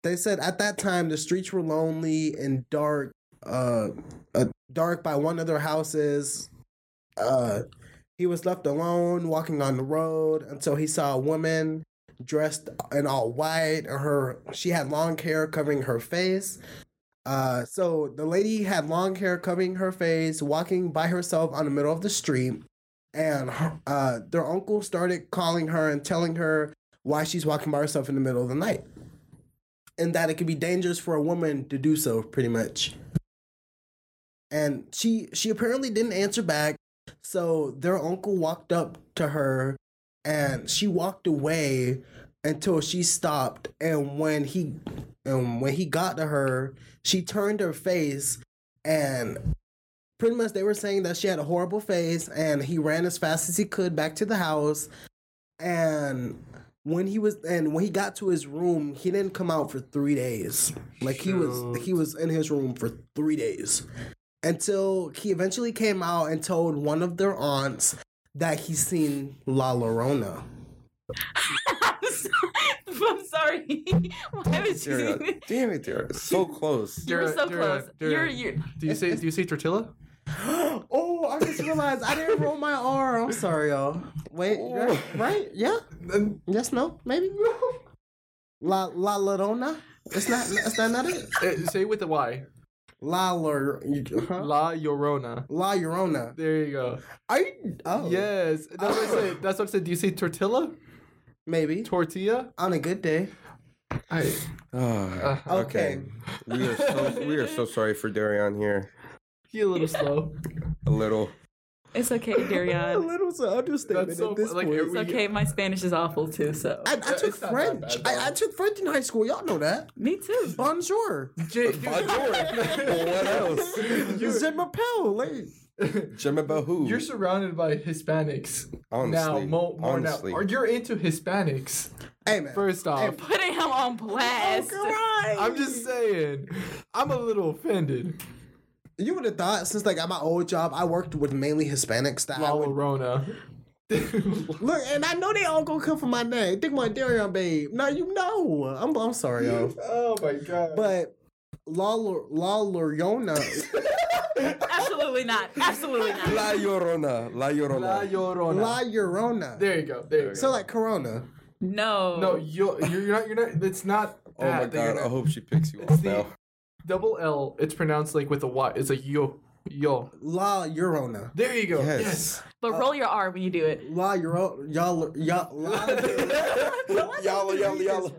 B: they said at that time the streets were lonely and dark, uh, uh dark by one of their houses. Uh, he was left alone walking on the road until he saw a woman dressed in all white and her she had long hair covering her face. Uh, so the lady had long hair covering her face, walking by herself on the middle of the street, and her- uh, their uncle started calling her and telling her why she's walking by herself in the middle of the night, and that it could be dangerous for a woman to do so, pretty much. And she she apparently didn't answer back, so their uncle walked up to her, and she walked away until she stopped, and when he and when he got to her, she turned her face and pretty much they were saying that she had a horrible face and he ran as fast as he could back to the house. And when he was and when he got to his room he didn't come out for three days like he was he was in his room for three days until he eventually came out and told one of their aunts that he seen la llorona
D: I'm, *laughs* so, I'm sorry. *laughs* Why would you?
A: Darion, damn it, Darion. So close.
D: You were so
C: Darion,
D: close. You're
C: Darion.
D: you.
C: Do you say do you say tortilla? *gasps*
B: oh i just realized i didn't roll my r i'm sorry y'all wait right, right? yeah yes no maybe *laughs* la la llorona it's not is that not it
C: Uh, say it with the Y.
B: La Lor- huh?
C: La Llorona.
B: La Llorona.
C: There you go.
B: I oh
C: Yes, that's what I said. That's what I said. Do you say tortilla?
B: maybe
C: Tortilla?
B: on a good day.
C: I,
A: Ah,
B: Okay.
A: We are so we are so sorry for Darion here.
C: He a little slow.
A: A little.
D: It's okay, *laughs*
B: A
D: Darion.
B: little's an understatement
C: That's so
B: at this
C: like,
B: point.
D: It's
C: we-
D: okay. My Spanish is awful too. So
B: I, I took
C: it's not that
B: French.
C: bad,
B: I, I took French in high school. Y'all know that.
D: me too.
B: Bonjour.
C: J-
A: what else?
B: Je m'appelle. Like,
A: Jim about who?
C: You're surrounded by Hispanics now.
A: honestly,
C: Mo- more
A: honestly.
C: now. Or you're into Hispanics.
B: hey man.
C: First off, You're
D: Putting him on blast.
C: Oh, I'm just saying. I'm a little offended.
B: You would have thought since like at my old job, I worked with mainly Hispanics that I
C: La
B: would
C: Llorona. *laughs*
B: look, and I know they all gonna come for my name. Think my Darion babe. Now you know. I'm I'm sorry, yo.
C: oh my god.
B: But La La Llorona. *laughs*
D: Absolutely not. Absolutely not.
A: La Llorona. La Llorona.
C: La
A: Llorona.
C: Llorona.
B: La Llorona.
C: there you go. There you go.
B: So like Corona.
D: No.
C: no, you're, you're not. You're not. It's not.
A: Oh my
C: that that
A: god, I hope she picks you
C: It's
A: up
C: the-
A: now.
C: Double L. It's pronounced like with a Y. It's like yo, yo.
B: La Llorona.
C: There you go.
A: Yes.
C: Yes.
D: But uh, roll your R when you do it.
B: La Llorona. *laughs* Y'all, y'all, la.
A: Yalla, yalla, yalla.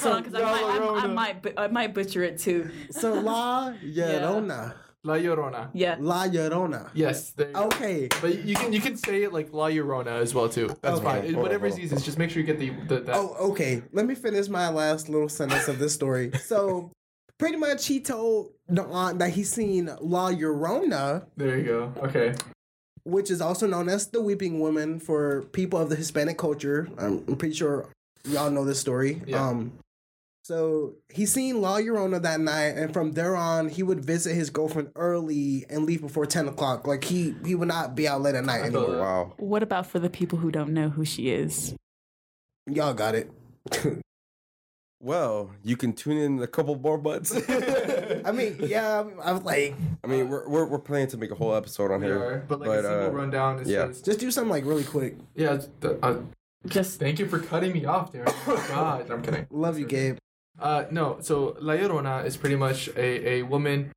D: Hold on, because I, might- I, I might, bu- I might butcher it too.
B: So La *laughs* Llorona.
C: La Llorona.
D: Yeah.
B: La Llorona.
C: Yes. There you go.
B: Okay.
C: But you can you can say it like La Llorona as well too. That's
B: Okay.
C: fine. It-
A: Hold on,
C: Whatever's
A: hold on.
C: easiest. Just make sure you get the the. That.
B: Oh, okay. Let me finish my last little sentence of this story. So, pretty much, he told the aunt that he seen La Llorona,
C: There you go. Okay.
B: which is also known as the Weeping Woman for people of the Hispanic culture. I'm, I'm pretty sure y'all know this story.
C: Yeah.
B: Um, so he seen La Llorona that night, and from there on, he would visit his girlfriend early and leave before ten o'clock. Like he he would not be out late at night
C: I
B: anymore.
A: Wow.
D: What about for the people who don't know who she is?
B: Y'all got it. *laughs*
A: Well, you can tune in a couple more months. *laughs*
B: I mean, yeah, I was like,
A: I mean, we're, we're we're planning to make a whole episode on
C: We
A: here.
C: are, but like
A: but,
C: a simple
A: uh,
C: rundown is
A: yeah.
C: just
B: just do something like really quick.
C: yeah. it's uh,
D: Just
C: thank you for cutting me off there. Oh God, I'm kidding. *laughs*
B: Love you, Gabe.
C: Uh, no. So La Llorona is pretty much a, a woman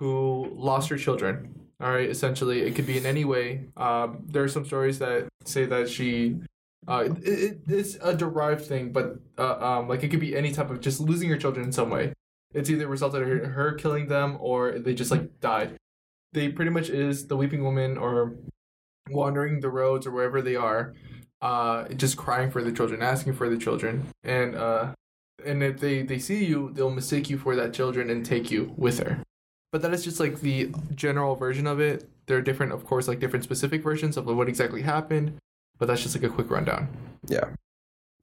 C: who lost her children. All right. Essentially, it could be in any way. Um, there are some stories that say that she. Uh, it, it, it's a derived thing, but uh, um, like it could be any type of just losing your children in some way. It's either resulted in her, her killing them or they just like died. They pretty much is the weeping woman or wandering the roads or wherever they are, uh, just crying for the children, asking for the children, and uh, and if they they see you, they'll mistake you for that children and take you with her. But that is just like the general version of it. There are different, of course, like different specific versions of what exactly happened. But that's just like a quick rundown.
A: Yeah.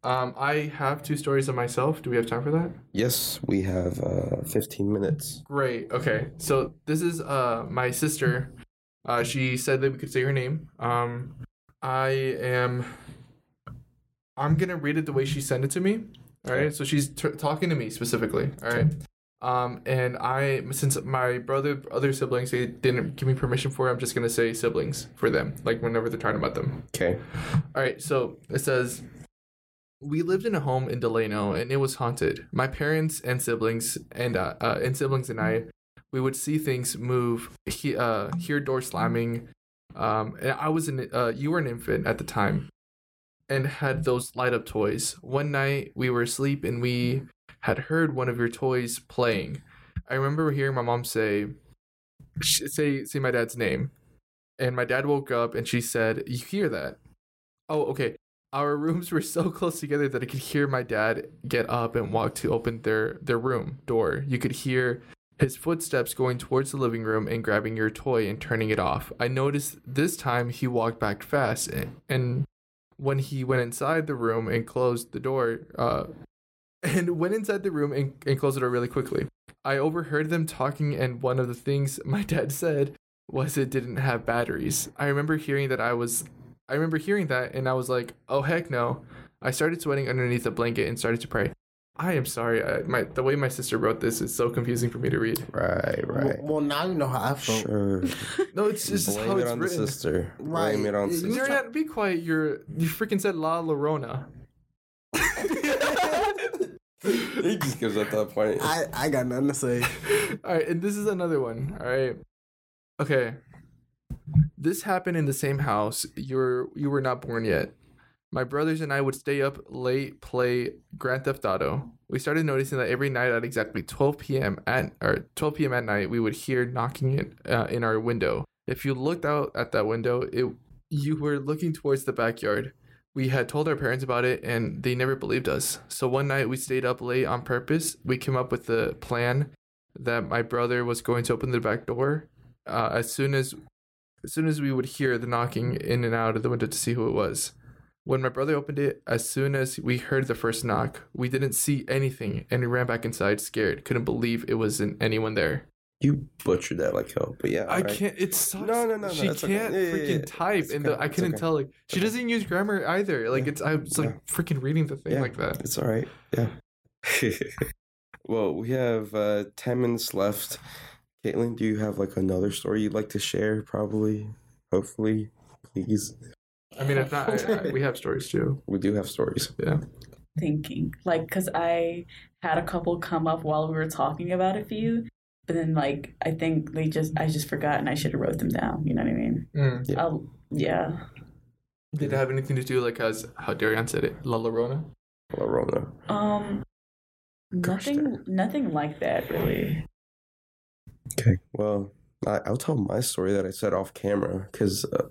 C: Um, I have two stories of myself. Do we have time for that?
A: Yes, we have uh, 15 minutes.
C: Great. Okay. So this is uh my sister. Uh, she said that we could say her name. Um, I am I'm gonna read it the way she sent it to me. All right. So she's t- talking to me specifically. All right. Um, and I, since my brother, other siblings, they didn't give me permission for it, I'm just gonna say siblings for them, like whenever they're talking about them.
A: Okay.
C: All right, so it says we lived in a home in Delano and it was haunted. My parents and siblings and uh, uh and siblings and I, we would see things move, he, uh, hear door slamming. Um, and I was an uh, you were an infant at the time, and had those light up toys. One night we were asleep and we had heard one of your toys playing. I remember hearing my mom say, say say my dad's name, and my dad woke up and she said, "You hear that?" Oh, okay. Our *laughs* rooms were so close together that I could hear my dad get up and walk to open their their room door. You could hear his footsteps going towards the living room and grabbing your toy and turning it off. I noticed this time he walked back fast and, and when he went inside the room and closed the door, uh, and went inside the room and, and closed the door really quickly. I overheard them talking, and one of the things *laughs* my dad said was it didn't have batteries. I remember hearing that I was I remember hearing that and I was like, "Oh heck no." I started sweating underneath the blanket and started to pray. I am sorry. I, my the way my sister wrote this is so confusing for me to read.
A: Right, right.
B: Well, now you know how I felt.
A: Sure. *laughs*
C: No, it's just
A: Blame
C: how
A: it
C: it's
A: on
C: written.
A: the sister.
B: Right.
A: Blame it on
B: You
A: sister.
C: You're not, be quiet. You're you freaking said La Llorona. *laughs* *laughs*
A: he just gives up that point.
B: I, I got nothing to say. *laughs*
C: all right, and this is another one. All right. Okay. This happened in the same house. You were you were not born yet. My brothers and I would stay up late, play Grand Theft Auto. We started noticing that every night at exactly 12 p.m. at or 12 p.m. at night, we would hear knocking in, uh, in our window. If you looked out at that window, it you were looking towards the backyard. We had told our parents about it and they never believed us. So one night we stayed up late on purpose. We came up with the plan that my brother was going to open the back door uh, as soon as as soon as we would hear the knocking in and out of the window to see who it was. When my brother opened it, as soon as we heard the first knock, we didn't see anything and we ran back inside scared. Couldn't believe it wasn't anyone there.
A: You butchered that like hell, but yeah.
C: I
A: alright.
C: can't. It sucks.
A: No, no, no, no,
C: She
A: it's okay.
C: can't
A: Yeah, yeah,
C: freaking
A: yeah.
C: type,
A: It's
C: and the, I couldn't
A: okay.
C: tell. Like she
A: okay.
C: doesn't use grammar either. Like
A: Yeah,
C: it's I was like freaking reading the thing
A: Yeah.
C: like that.
A: It's all right. Yeah. *laughs* well, we have uh, 10 minutes left. Katlyn, do you have like another story you'd like to share? Probably. Hopefully. Please.
C: I mean, if not, I, I, we have stories too. *laughs*
A: We do have stories.
C: Yeah.
D: thinking like because i had a couple come up while we were talking about a few but then like i think they just i just forgot and i should have wrote them down you know what i mean
C: Mm.
A: Yeah.
D: I'll, yeah
C: Did it have anything to do like as how Darion said it, La Llorona?
A: La La Rona.
D: um
A: Gosh
D: nothing nothing like that really
A: Okay. Well, I, I'll tell my story that I said off camera because uh,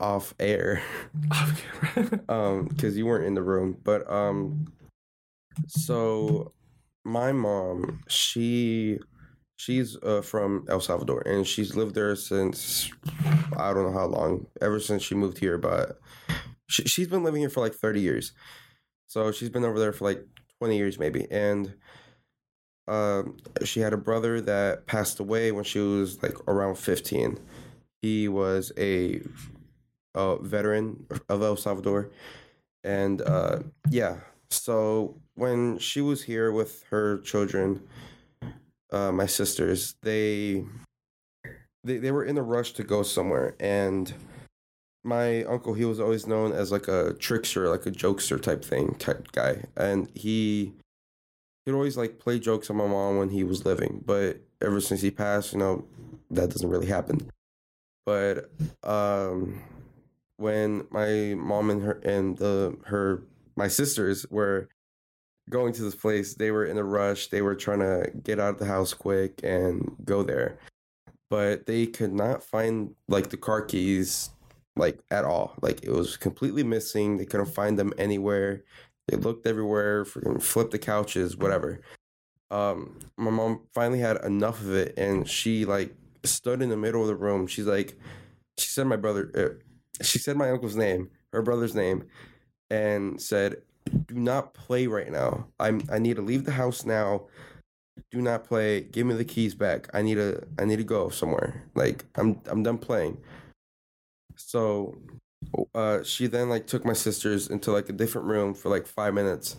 A: off air. *laughs* Off camera, *laughs* um because you weren't in the room but um so my mom she she's uh, from el salvador and she's lived there since i don't know how long ever since she moved here but she, she's been living here for like 30 years so she's been over there for like 20 years maybe and um she had a brother that passed away when she was like around 15 he was a a veteran of El Salvador. And uh, yeah, so when she was here with her children, uh, my sisters, they, they they were in a rush to go somewhere, and my uncle he was always known as like a trickster, like a jokester type thing type guy, and he he'd always like play jokes on my mom when he was living, but ever since he passed, you know, that doesn't really happen. But um when my mom and her and the her my sisters were going to this place they were in a rush they were trying to get out of the house quick and go there. But they could not find like the car keys like at all. Like it was completely missing. They couldn't find them anywhere. They looked everywhere flipped the couches whatever. Um my mom finally had enough of it and she like stood in the middle of the room. She's like she said my brother uh, she said my uncle's name, her brother's name, and said, "Do not play right now. I'm I need to leave the house now. Do not play. Give me the keys back. I need to I need to go somewhere. Like I'm I'm done playing." So uh, she then like took my sisters into like a different room for like five minutes,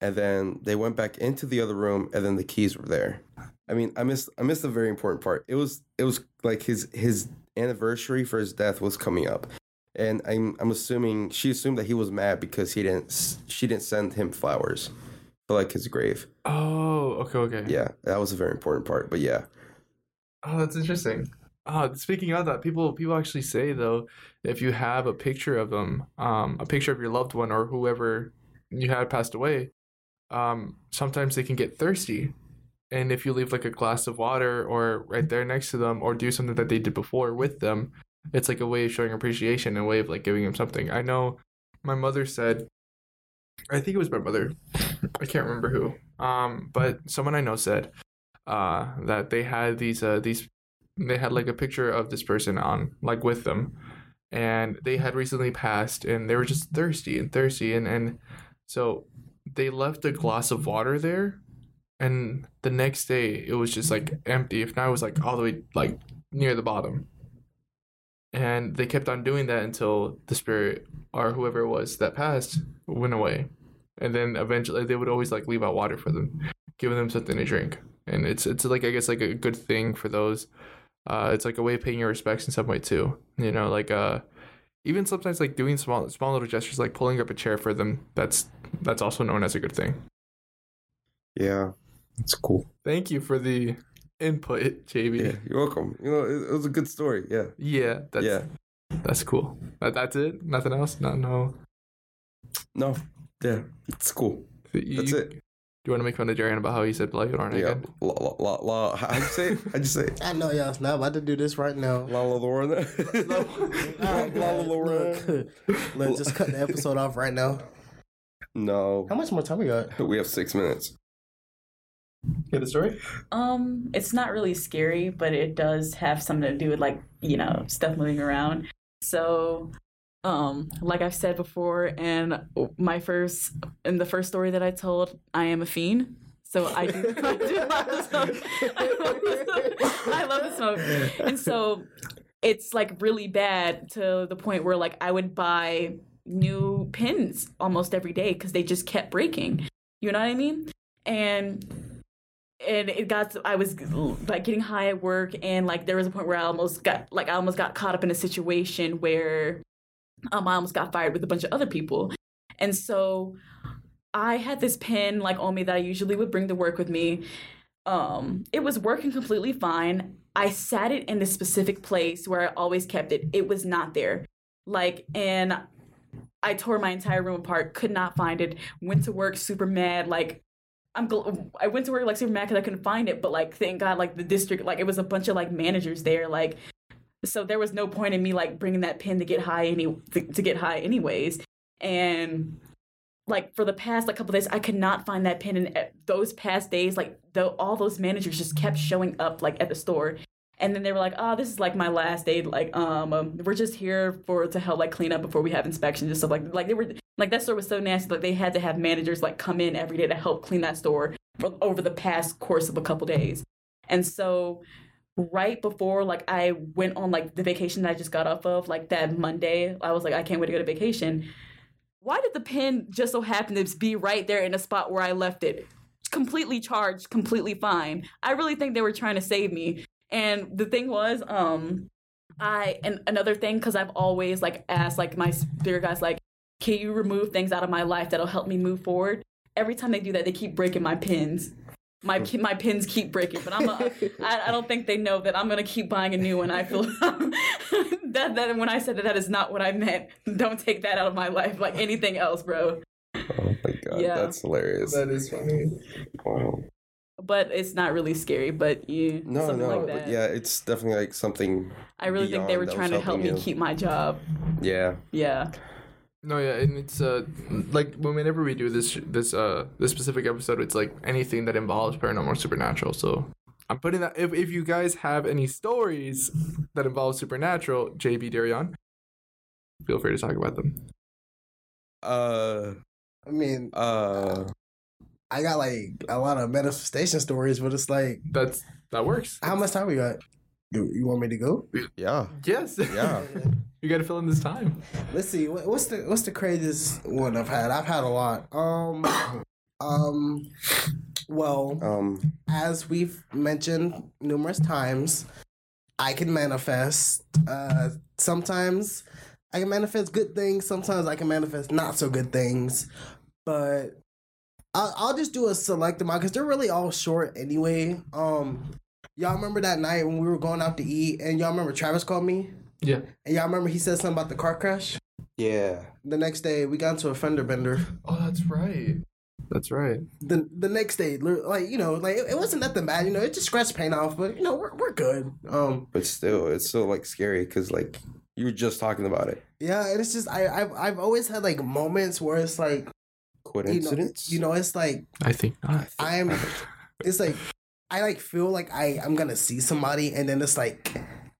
A: and then they went back into the other room, and then the keys were there. I mean, I missed I missed a very important part. It was it was like his his anniversary for his death was coming up, and I'm I'm assuming she assumed that he was mad because he didn't she didn't send him flowers for like his grave.
C: Oh, okay, okay.
A: Yeah, that was a very important part. But yeah,
C: Oh, that's interesting. Oh, speaking of that, people people actually say though, if you have a picture of them, um, a picture of your loved one or whoever you had passed away, um, sometimes they can get thirsty, and if you leave like a glass of water or right there next to them, or do something that they did before with them, it's like a way of showing appreciation, a way of like giving him something. I know, my mother said, I think it was my mother, I can't remember who, um, but someone I know said uh that they had these uh these they had like a picture of this person on like with them. And they had recently passed and they were just thirsty and thirsty and and so they left a glass of water there and the next day it was just like empty. If not it was like all the way like near the bottom and they kept on doing that until the spirit or whoever it was that passed went away. And then eventually they would always like leave out water for them giving them something to drink. And it's it's like i guess like a good thing for those. Uh it's like a way of paying your respects in some way too you know like uh even sometimes like doing small small little gestures like pulling up a chair for them that's that's also known as a good thing.
A: Yeah, it's cool.
C: thank you for the input jb
A: Yeah, you're welcome. You know, it, it was a good story. Yeah,
C: yeah that's
A: yeah.
C: that's cool that, that's it nothing else no no
A: No, yeah, it's cool.
C: you,
A: That's it.
C: do you want to make fun of Darion about how he said blood aren't
A: Yeah,
C: again
A: la la la. la how'd you say? How'd you say? *laughs*
B: I know y'all not about to do this right now.
A: La la Lorna. La la Lorna. *laughs*
B: Look, look, just cut the episode off right now.
A: No,
B: How much more time we got?
A: we have six minutes.
C: Get the story
D: Um, it's not really scary, but it does have something to do with like, you know, stuff moving around. So, um, like I've said before, and my first in the first story that I told, I am a fiend. So I do, *laughs* I do love the smoke. I love the smoke. I love the smoke. And so it's like really bad to the point where like I would buy new pins almost every day because they just kept breaking. You know what I mean? And and it got I was like getting high at work and like there was a point where I almost got like I almost got caught up in a situation where um I almost got fired with a bunch of other people. And so I had this pen like on me that I usually would bring to work with me. Um it was working completely fine. I sat it in the specific place where I always kept it. It was not there. Like and I tore my entire room apart, could not find it, went to work super mad, like I'm gl- I went to work like mad because I couldn't find it, but like thank God like the district like it was a bunch of like managers there like so there was no point in me like bringing that pin to get high any to, to get high anyways. And like for the past like couple days I could not find that pin and uh, those past days like though all those managers just kept showing up like at the store. And then they were like oh this is like my last day like um, um we're just here for to help like clean up before we have inspections and stuff like like they were like that store was so nasty that they had to have managers like come in every day to help clean that store for, over the past course of a couple days. And so right before like i went on like the vacation that i just got off of like that monday i was like i can't wait to go to vacation. Why did the pin just so happen to be right there in the spot where i left it? Completely charged completely fine. I really think they were trying to save me. And the thing was um i and another thing because i've always like asked like my spirit guys like can you remove things out of my life that'll help me move forward every time they do that they keep breaking my pins my my pins keep breaking but i'm a, *laughs* I, I don't think they know that i'm gonna keep buying a new one i feel *laughs* that that when i said that that is not what i meant don't take that out of my life like anything else bro
A: Oh my god,
D: Yeah.
A: that's hilarious.
C: that is funny
A: Wow.
D: but it's not really scary but you
A: No,
D: something
A: no,
D: like
A: but yeah, it's definitely like something.
D: i really think they were trying to help me
A: you.
D: keep my job
A: Yeah,
D: yeah
C: No, yeah, and it's uh like whenever we do this this uh this specific episode, it's like anything that involves paranormal or supernatural. So I'm putting that if if you guys have any stories that involve supernatural, JB Darion, feel free to talk about them.
A: uh,
B: I mean,
A: uh,
B: I got like a lot of manifestation stories, but it's like,
C: That's that works.
B: how much time we got? You, you want me to go?
A: yeah,
C: Yes.
A: yeah. *laughs*
C: You got to fill in this time.
B: Let's see. What's the what's the craziest one I've had? I've had a lot. Um, um, well,
A: Um,
B: as we've mentioned numerous times, I can manifest. Uh, sometimes I can manifest good things. Sometimes I can manifest not so good things. But I'll, I'll just do a select amount because they're really all short anyway. Um, y'all remember that night when we were going out to eat, and y'all remember Travis called me,
C: Yeah.
B: and y'all remember he said something about the car crash.
A: yeah.
B: The next day, we got into a fender bender.
C: Oh, that's right. That's right.
B: the the next day, like you know, like it, it wasn't nothing bad. You know, it just scratched paint off, but you know, we're we're good. Um,
A: But still, it's still like scary because like you were just talking about it.
B: yeah, and it's just I I've I've always had like moments where it's like you know, you know, it's like
C: I think not.
B: I'm, *laughs* it's like I like feel like I I'm gonna see somebody, and then it's like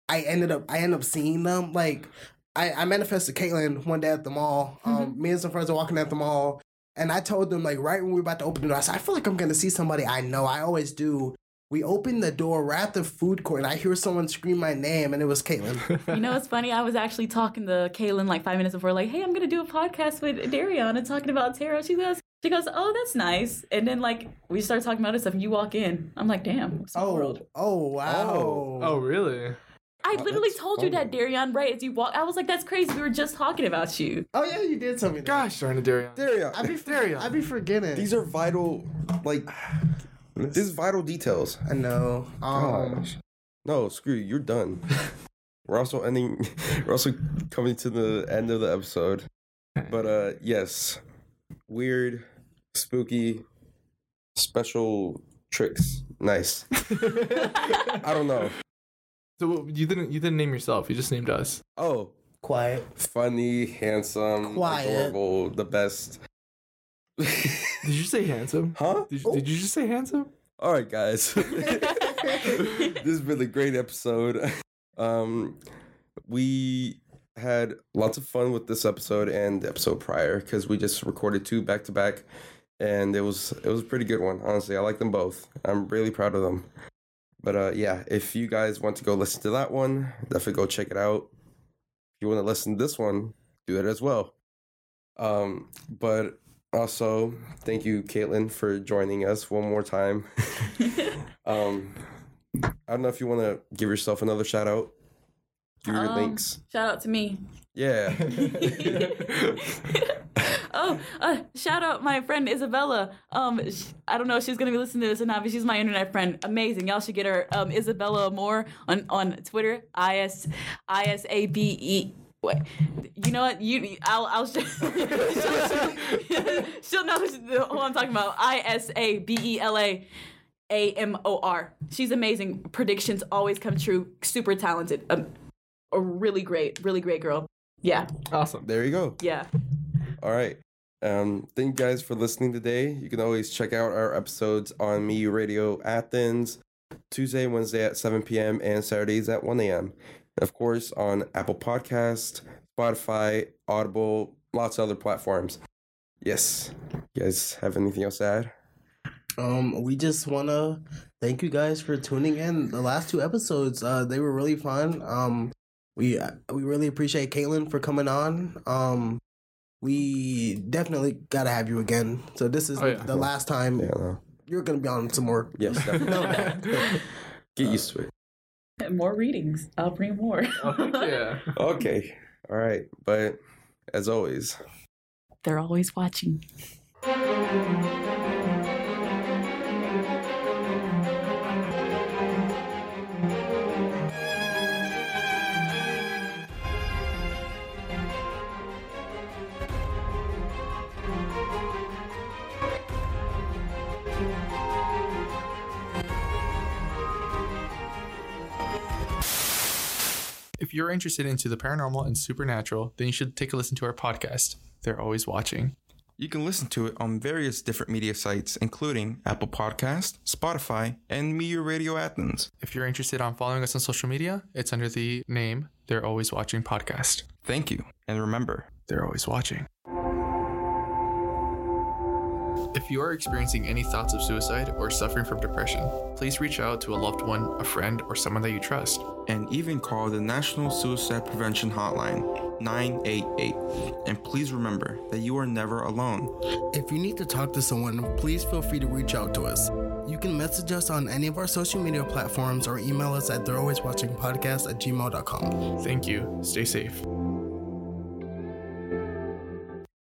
B: I ended up I end up seeing them. Like I I manifested Katlyn one day at the mall. Um, me and some friends are walking at the mall. And I told them like right when we were about to open the door, I said, I feel like I'm gonna see somebody I know. I always do. We opened the door, we're at the food court, and I hear someone scream my name, and it was Katlyn.
D: You know, it's funny. I was actually talking to Kaylin like five minutes before, like, "Hey, I'm gonna do a podcast with Darion and talking about tarot." She goes, "She goes, oh, that's nice." And then like we start talking about other stuff, and you walk in. I'm like, "Damn, small
B: oh,
D: world."
B: oh wow.
C: Oh, really?
D: I
A: Oh,
D: literally
A: that's
D: told you that, Darion, right as you walk. I was like, "That's crazy." We were just talking about you.
B: Oh yeah, you did tell me that.
C: Gosh darn it, Darion.
A: There you
B: I be
C: There you
B: I be forgetting.
A: These are vital, like, *sighs* this is vital details.
B: I know. Um,
A: Gosh. No, screw you. You're done. *laughs* we're also ending. *laughs* We're also coming to the end of the episode. But uh, yes, weird, spooky, special tricks. Nice. *laughs* I don't know.
C: So you didn't you didn't name yourself. You just named us.
A: Oh,
B: quiet.
A: funny, handsome,
B: Quiet.
A: adorable, the best.
C: Did you say handsome? *laughs*
A: huh?
C: Did, did you just say handsome?
A: All right, guys. *laughs* this has been a great episode. Um, we had lots of fun with this episode and the episode prior because we just recorded two back to back, and it was it was a pretty good one. Honestly, I like them both. I'm really proud of them. But uh, yeah, if you guys want to go listen to that one, definitely go check it out. If you want to listen to this one, do it as well. Um, but also, thank you, Katlyn, for joining us one more time. *laughs* um, I don't know if you want to give yourself another shout out. Your
D: Um,
A: links.
D: Shout out to me.
A: Yeah. *laughs*
D: oh, uh, shout out my friend Isabella. Um, sh- I don't know if she's gonna be listening to this or not, but she's my internet friend. Amazing. Y'all should get her. Um, Isabella Moore on on Twitter. I S I S A B E. What? You know what? You, I'll, I'll. *laughs* She'll, she'll, she'll know who I'm talking about. I S A B E L A. A M O R. She's amazing. Predictions always come true. Super talented. Um, a really great, really great girl. Yeah,
C: awesome.
A: there you go.
D: yeah.
A: All right. Um, thank you guys for listening today. You can always check out our episodes on Me Radio Athens, Tuesday, Wednesday at 7 p.m., and Saturdays at 1 a.m. Of course, on Apple Podcast, Spotify, Audible, lots of other platforms. Yes. You guys have anything else to add?
B: Um, we just wanna thank you guys for tuning in. The last two episodes, uh, they were really fun. Um, we we really appreciate Katlyn for coming on. Um, we definitely gotta have you again. So this is
C: Oh, yeah.
B: the last time
A: Yeah, no.
B: you're gonna be on some more.
A: Yes, definitely. *laughs* *laughs* Get used to it.
D: More readings. I'll bring more.
C: Oh, yeah. *laughs*
A: Okay. All right. But as always,
D: They're always watching.
C: If you're interested into the paranormal and supernatural, then you should take a listen to our podcast. They're always watching.
F: You can listen to it on various different media sites, including Apple Podcast, Spotify, and Meteor Radio Athens.
C: If you're interested on following us on social media, it's under the name They're Always Watching Podcast.
F: Thank you, and remember,
C: They're always watching. If you are experiencing any thoughts of suicide or suffering from depression, please reach out to a loved one, a friend, or someone that you trust.
F: And even call the National Suicide Prevention Hotline 988. And please remember that you are never alone.
B: If you need to talk to someone, please feel free to reach out to us. You can message us on any of our social media platforms or email us at they're always watching podcast at gmail.com.
C: Thank you. Stay safe.